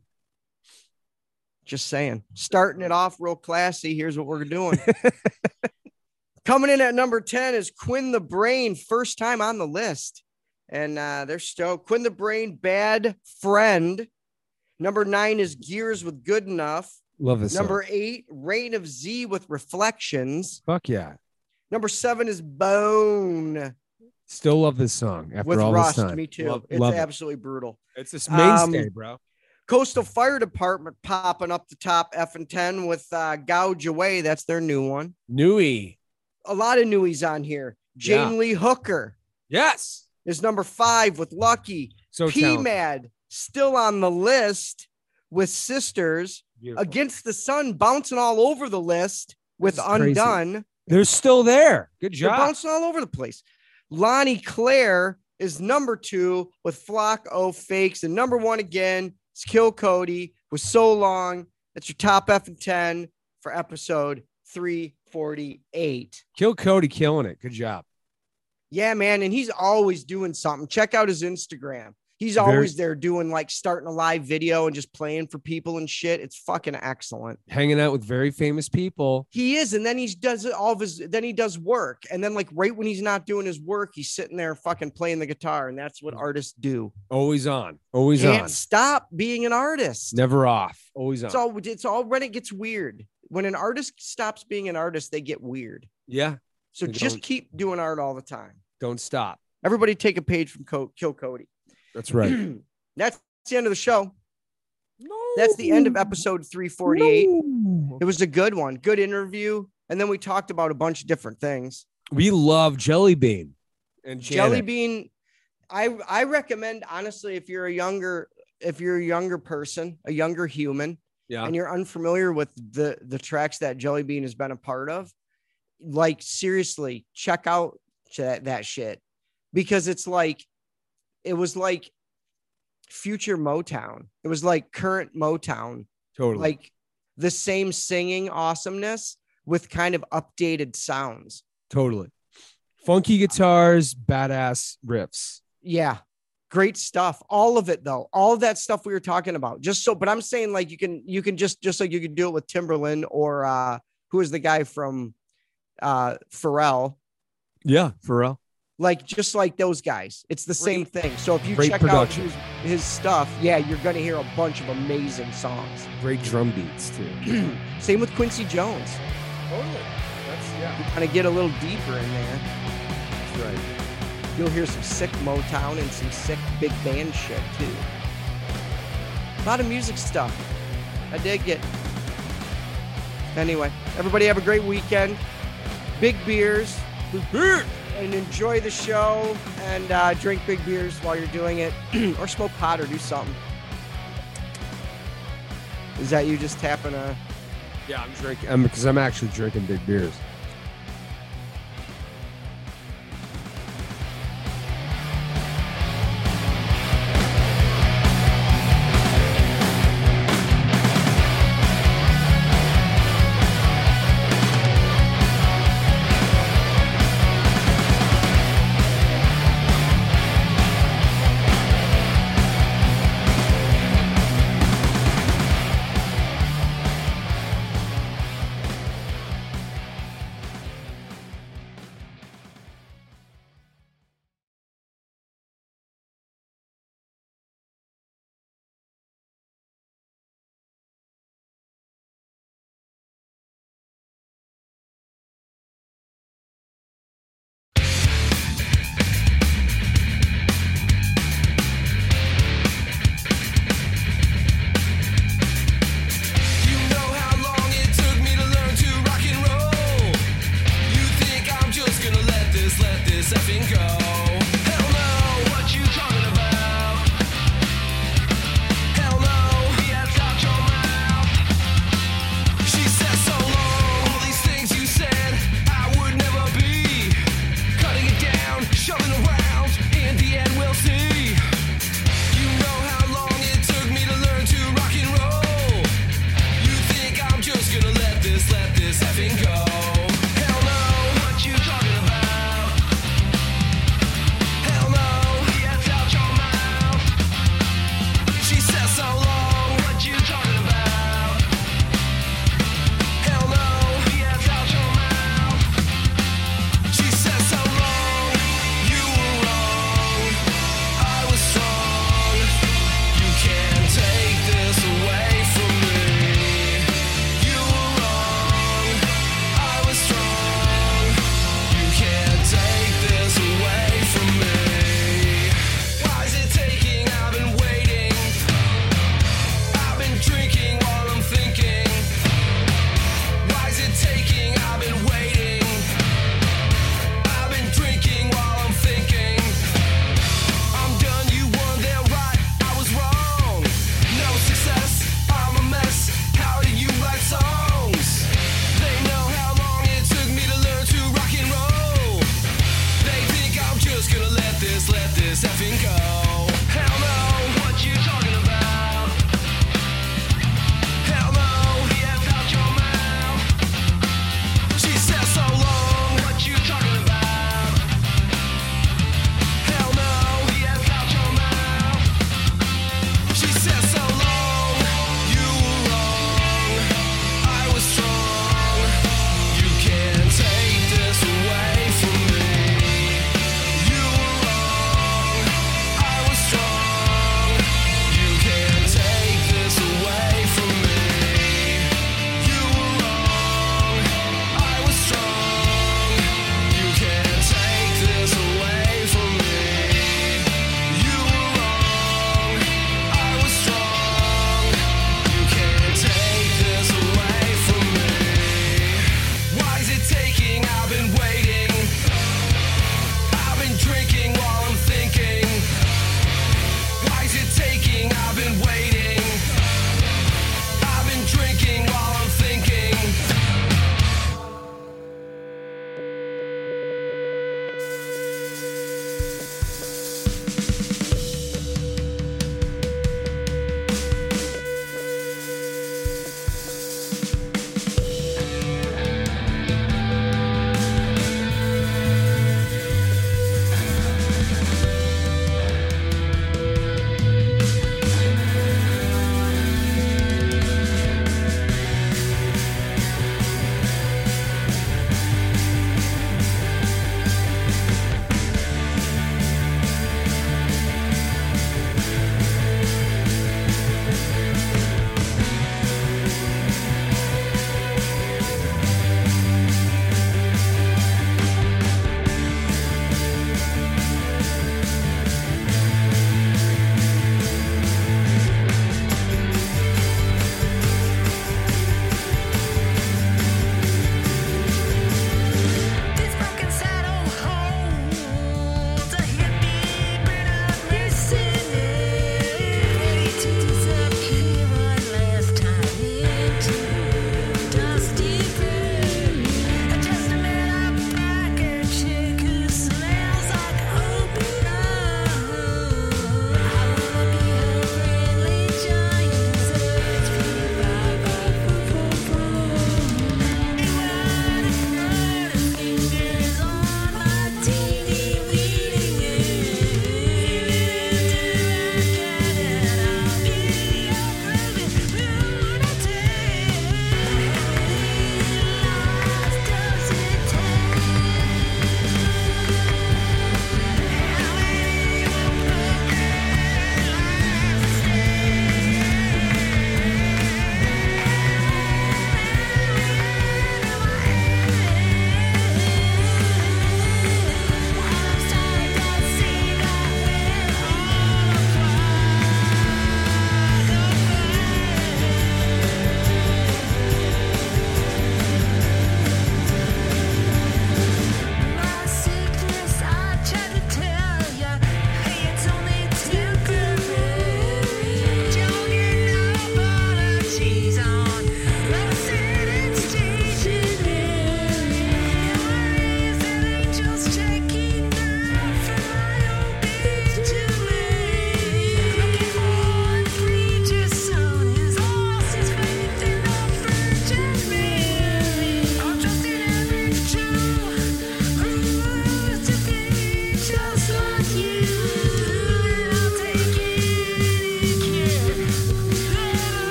Just saying. Starting it off real classy. Here's what we're doing. Coming in at number 10 is Quinn the Brain, first time on the list. And uh, they're stoked. Quinn the Brain, Bad Friend. Number nine is Gears with Good Enough. Love this. song. Number eight, Reign of Z with Reflections. Fuck yeah. Number seven is Bone Still love this song after with all Rust. this time. Me too. Love, it's love it. absolutely brutal. It's this mainstay, Um, bro. Coastal Fire Department popping up the top F and 10 with uh, Gouge Away. That's their new one. Newy. A lot of newies on here. Jane Yeah. Lee Hooker Yes. is number five with Lucky. So P. Mad still on the list with Sisters. Beautiful. Against the Sun bouncing all over the list with crazy. Undone. They're still there. Good They're job. bouncing all over the place. Lonnie Claire is number two with Flock O Fakes. And number one again is Kill Cody with So Long. That's your top F and 10 for episode 348. Kill Cody killing it. Good job. Yeah, man. And he's always doing something. Check out his Instagram. He's Very- always there doing like starting a live video and just playing for people and shit. It's fucking excellent. Hanging out with very famous people. He is, and then he does all of his. Then he does work, and then like right when he's not doing his work, he's sitting there fucking playing the guitar, and that's what mm. artists do. Always on. Always on. Can't on. stop being an artist. Never off. Always on. It's all. It's all when it gets weird. When an artist stops being an artist, they get weird. yeah. So just keep doing art all the time. Don't stop. Everybody take a page from Co- Kill Cody. That's right. that's the end of the show. No. That's the end of episode 348. It was a good one, good interview. And then we talked about a bunch of different things. We love Jelly Bean and Jelly bean, I I recommend honestly if you're a younger if you're a younger person, a younger human, Yeah. and you're unfamiliar with the the tracks that Jelly Bean has been a part of, like seriously, check out that, that shit because it's like it was like future Motown. It was like current Motown, Totally. like the same singing awesomeness with kind of updated sounds. totally. Funky guitars, badass riffs. Yeah. Great stuff. All of it though. All that stuff we were talking about. Just so, but I'm saying like you can you can just just like you can do it with Timbaland or uh who is the guy from uh Pharrell. Yeah, for real. Like just like those guys. It's the same thing. So if you great check production. out his, his stuff, yeah, you're gonna hear a bunch of amazing songs. Great drum beats too. Same with Quincy Jones. totally. That's yeah. You kind of get a little deeper in there. That's right. You'll hear some sick Motown and some sick big band shit too. A lot of music stuff. I dig it. Anyway, everybody have a great weekend. Big beers. And enjoy the show and uh, drink big beers while you're doing it or smoke pot or do something. Is that you just tapping a. Yeah, I'm drinking. I'm because I'm actually drinking big beers.